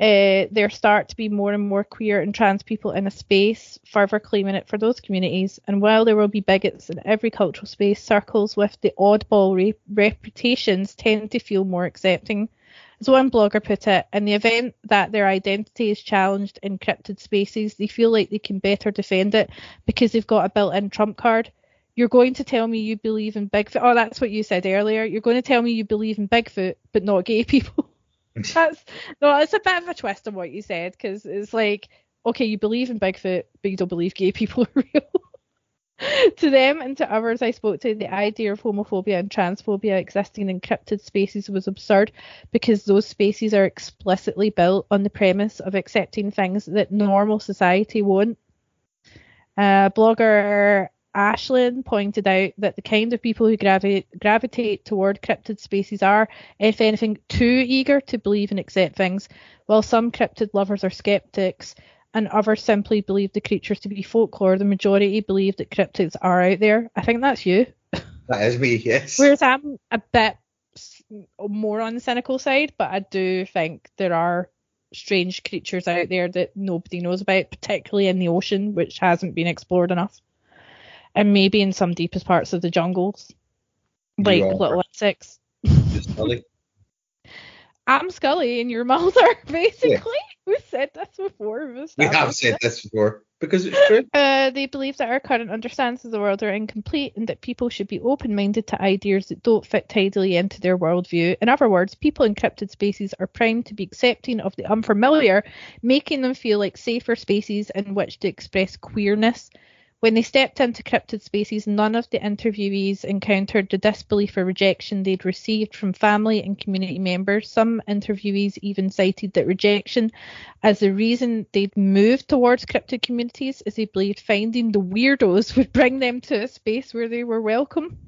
uh, there start to be more and more queer and trans people in a space, further claiming it for those communities. And while there will be bigots in every cultural space, circles with the oddball re- reputations tend to feel more accepting. As one blogger put it, in the event that their identity is challenged in cryptid spaces, they feel like they can better defend it because they've got a built in trump card. You're going to tell me you believe in Bigfoot. Oh, that's what you said earlier. You're going to tell me you believe in Bigfoot, but not gay people. That's no, it's a bit of a twist on what you said because it's like, okay, you believe in Bigfoot, but you don't believe gay people are real. to them and to others I spoke to, the idea of homophobia and transphobia existing in encrypted spaces was absurd because those spaces are explicitly built on the premise of accepting things that normal society won't. Uh, blogger Ashlyn pointed out that the kind of people who gravi- gravitate toward cryptid spaces are, if anything, too eager to believe and accept things, while some cryptid lovers are skeptics and others simply believe the creatures to be folklore, the majority believe that cryptids are out there. I think that's you. That is me, yes. Whereas I'm a bit more on the cynical side, but I do think there are strange creatures out there that nobody knows about, particularly in the ocean, which hasn't been explored enough. And maybe in some deepest parts of the jungles, like little insects. Scully. I'm Scully and you're Mulder, basically. We said this before. We established have said this before. because it's true. Uh, they believe that our current understandings of the world are incomplete and that people should be open minded to ideas that don't fit tidily into their worldview. In other words, people in cryptid spaces are primed to be accepting of the unfamiliar, making them feel like safer spaces in which to express queerness. When they stepped into cryptid spaces, none of the interviewees encountered the disbelief or rejection they'd received from family and community members. Some interviewees even cited that rejection as the reason they'd moved towards cryptid communities, as they believed finding the weirdos would bring them to a space where they were welcome.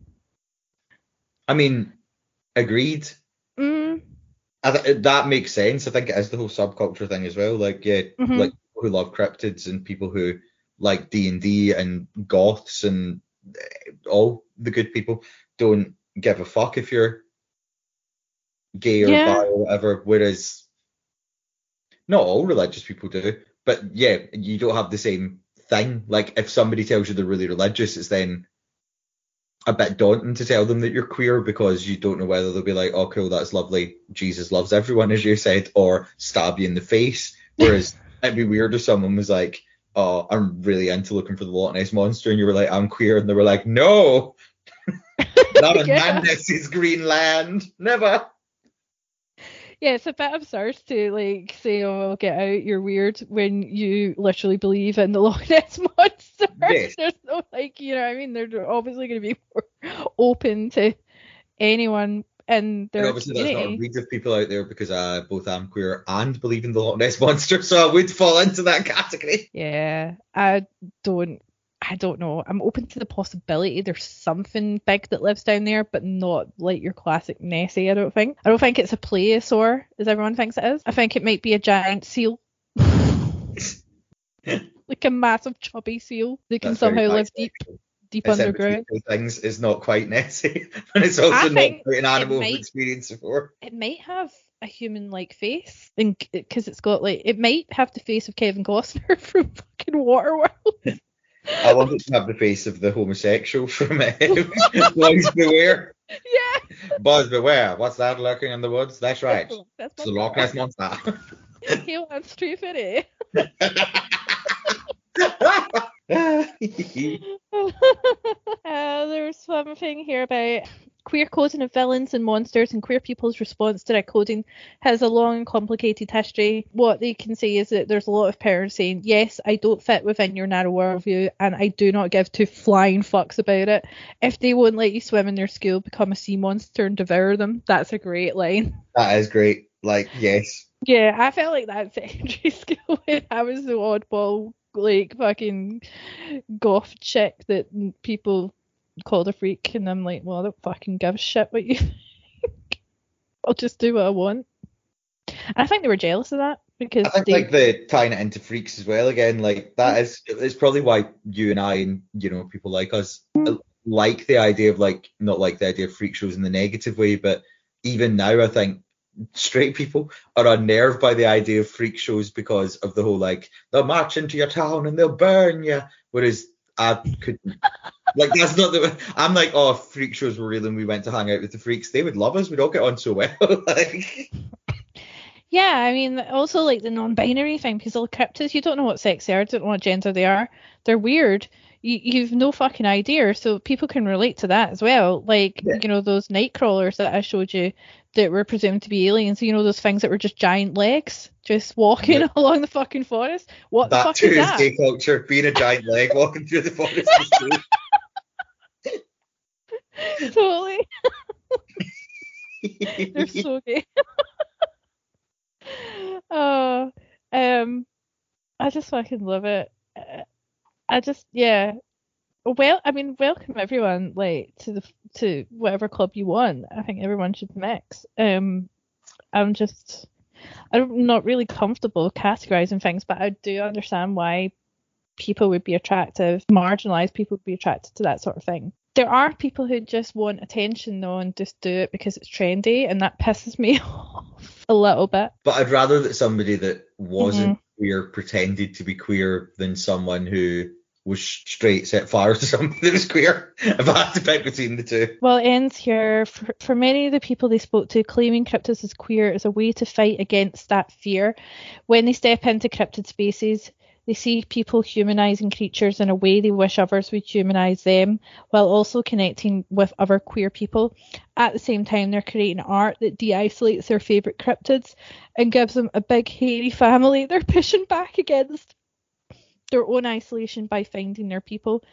I mean, agreed. Mm, th- that makes sense. I think it is the whole subculture thing as well. Like, yeah, Mhm. like people who love cryptids and people who like D and D and goths and all the good people don't give a fuck if you're gay or Yeah. bi or whatever. Whereas not all religious people do, but yeah, you don't have the same thing. Like if somebody tells you they're really religious, it's then a bit daunting to tell them that you're queer because you don't know whether they'll be like, oh cool, that's lovely, Jesus loves everyone, as you said, or stab you in the face. Whereas it'd be weird if someone was like, oh, I'm really into looking for the Loch Ness monster, and you were like, I'm queer, and they were like, no, not in Yeah. madness is Greenland, never. Yeah, it's a bit absurd to like say, "Oh, get out, you're weird," when you literally believe in the Loch Ness monster. Yes. There's no like, you know, what I mean, they're obviously going to be more open to anyone in their And obviously that's not a community. breed of people out there because I both am queer and believe in the Loch Ness monster, so I would fall into that category. Yeah, I don't. I don't know. I'm open to the possibility there's something big that lives down there, but not like your classic Nessie. I don't think. I don't think it's a plesiosaur, as everyone thinks it is. I think it might be a giant seal. like a massive chubby seal that can That's very somehow live deep. Deep underground. things is not quite Nessie, and it's also I not quite an animal might- experienced before. It might have a human like face, and because it's got like it might have the face of Kevin Costner from fucking Waterworld. I want it to have the face of the homosexual from uh, Boys Beware. yeah, Boys Beware. What's that lurking in the woods? That's right. That's It's the Loch Ness monster. Hail on Street Fitty. uh, there's one thing here about queer coding of villains and monsters and queer people's response to that coding has a long and complicated history. What they can say is that there's a lot of parents saying, yes, I don't fit within your narrow worldview and I do not give two flying fucks about it. If they won't let you swim in their school, become a sea monster and devour them. That's a great line. that is great. Like, yes. Yeah, I felt like that secondary school when I was the oddball, like fucking goth chick that people called a freak, and I'm like, well, I don't fucking give a shit what you think. I'll just do what I want. And I think they were jealous of that because I think they, like the tying it into freaks as well again, like that is it's probably why you and I and you know people like us uh, like the idea of like not like the idea of freak shows in the negative way, but even now I think straight people are unnerved by the idea of freak shows because of the whole like they'll march into your town and they'll burn you, whereas I couldn't. Like that's not the. I'm like, oh, freak shows were real and we went to hang out with the freaks. They would love us. We'd all get on so well. like, yeah, I mean, also like the non-binary thing because all cryptids, you don't know what sex they are, don't know what gender they are. They're weird. You, you've no fucking idea, so people can relate to that as well. Like, Yeah. you know, those night crawlers that I showed you that were presumed to be aliens. You know, those things that were just giant legs just walking Yeah. along the fucking forest. What the that fuck too is is that? gay culture. Being a giant leg walking through the forest. totally. They're so gay. oh, um, I just fucking love it. I just, yeah. Well, I mean, welcome everyone, like to the to whatever club you want. I think everyone should mix. Um, I'm just, I'm not really comfortable categorizing things, but I do understand why people would be attractive, marginalized people would be attracted to that sort of thing. There are people who just want attention though and just do it because it's trendy, and that pisses me off a little bit. but I'd rather that somebody that wasn't Mm-hmm. queer pretended to be queer than someone who was straight set fire to something that was queer. If I had to pick between the two. Well, it ends here. For, for many of the people they spoke to, claiming cryptids as queer is a way to fight against that fear. When they step into cryptid spaces, They see people humanizing creatures in a way they wish others would humanize them, while also connecting with other queer people. At the same time, they're creating art that de isolates their favourite cryptids and gives them a big, hairy family they're pushing back against their own isolation by finding their people.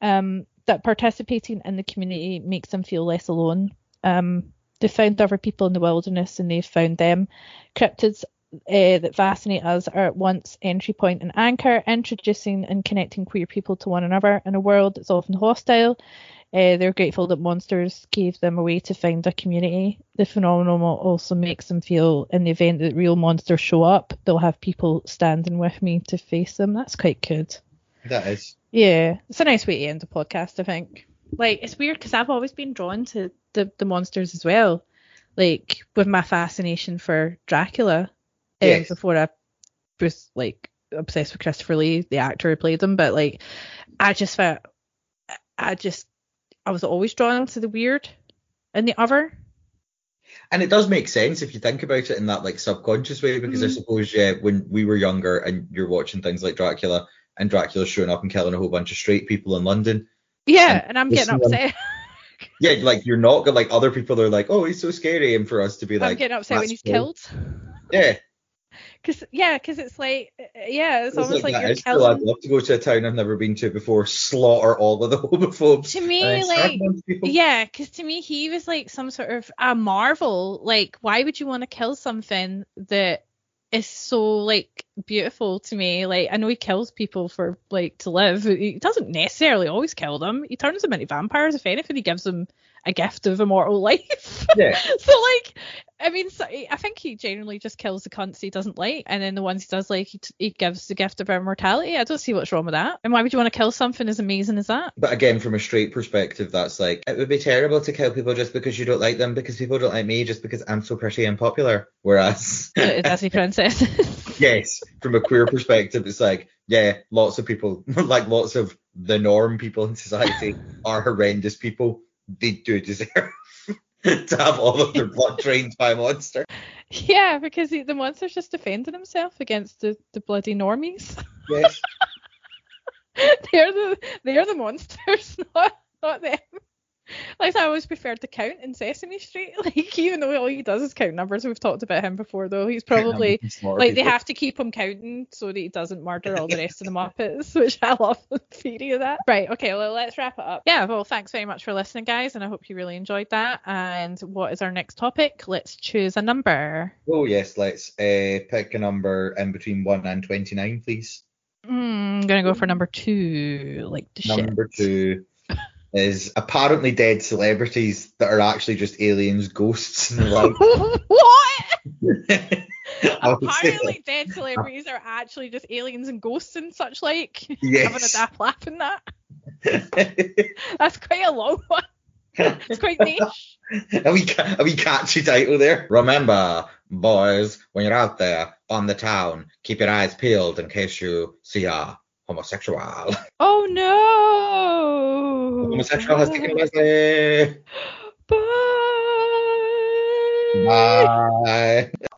Um, that participating in the community makes them feel less alone. Um, they found other people in the wilderness and they've found them. Cryptids uh, that fascinate us are at once entry point and anchor, introducing and connecting queer people to one another in a world that's often hostile. Uh, they're grateful that monsters gave them a way to find a community. The phenomenon also makes them feel, in the event that real monsters show up, they'll have people standing with me to face them. That's quite good. That is. Yeah, it's a nice way to end the podcast, I think. Like, it's weird because I've always been drawn to the, the monsters as well. Like, with my fascination for Dracula um, Yes. before I was like obsessed with Christopher Lee, the actor who played him. But like, I just felt, I just, I was always drawn to the weird and the other. And it does make sense if you think about it in that like subconscious way, because I Mhm. suppose yeah, when we were younger and you're watching things like Dracula and Dracula's showing up and killing a whole bunch of straight people in London, Yeah, And and I'm getting upset. yeah, like you're not like other people are like, oh, he's so scary, and for us to be like, I'm getting upset when he's cool." killed. yeah, Cause yeah, cause it's like uh, uh, yeah, it's it's almost like, that you're cool. I'd love to go to a town I've never been to before, slaughter all of the homophobes. To me, and then start like a bunch of people. Yeah, because to me he was like some sort of a marvel. Like, why would you want to kill something that is so like beautiful to me? Like, I know he kills people for like to live. He doesn't necessarily always kill them. He turns them into vampires. If anything, he gives them a gift of immortal life. Yeah. so like, I mean, so, I think he generally just kills the cunts he doesn't like, and then the ones he does like, he, t- he gives the gift of immortality. I don't see what's wrong with that. And why would you want to kill something as amazing as that? But again, from a straight perspective, that's like it would be terrible to kill people just because you don't like them, because people don't like me just because I'm so pretty and popular. Whereas, Disney princesses. yes, from a queer perspective, it's like yeah, lots of people, like lots of the norm people in society, are horrendous people. They do deserve to have all of their blood drained by a monster. Yeah, because he, the monster's just defending himself against the, the bloody normies. Yes. they're the they're the monsters, not not them. Like I always preferred the count in Sesame Street. Like even though all he does is count numbers, we've talked about him before though. He's probably like they have to keep him counting so that he doesn't murder all the rest of the Muppets, which I love the theory of that. Right, okay, well let's wrap it up. Yeah, well thanks very much for listening guys and I hope you really enjoyed that. And what is our next topic? Let's choose a number. Oh yes, let's uh, pick a number in between one and twenty nine, please. Mm, I'm gonna go for number two, like the Number shit. two is apparently dead celebrities that are actually just aliens, ghosts and life. what? I would say Apparently, dead celebrities are actually just aliens and ghosts and such like. Having a Yes. daft laugh in that. That's quite a long one. It's quite niche. a, wee, a wee catchy title there. Remember, boys, when you're out there on the town, keep your eyes peeled in case you see a homosexual. Oh no! homosexual has taken Leslie. Bye. Bye.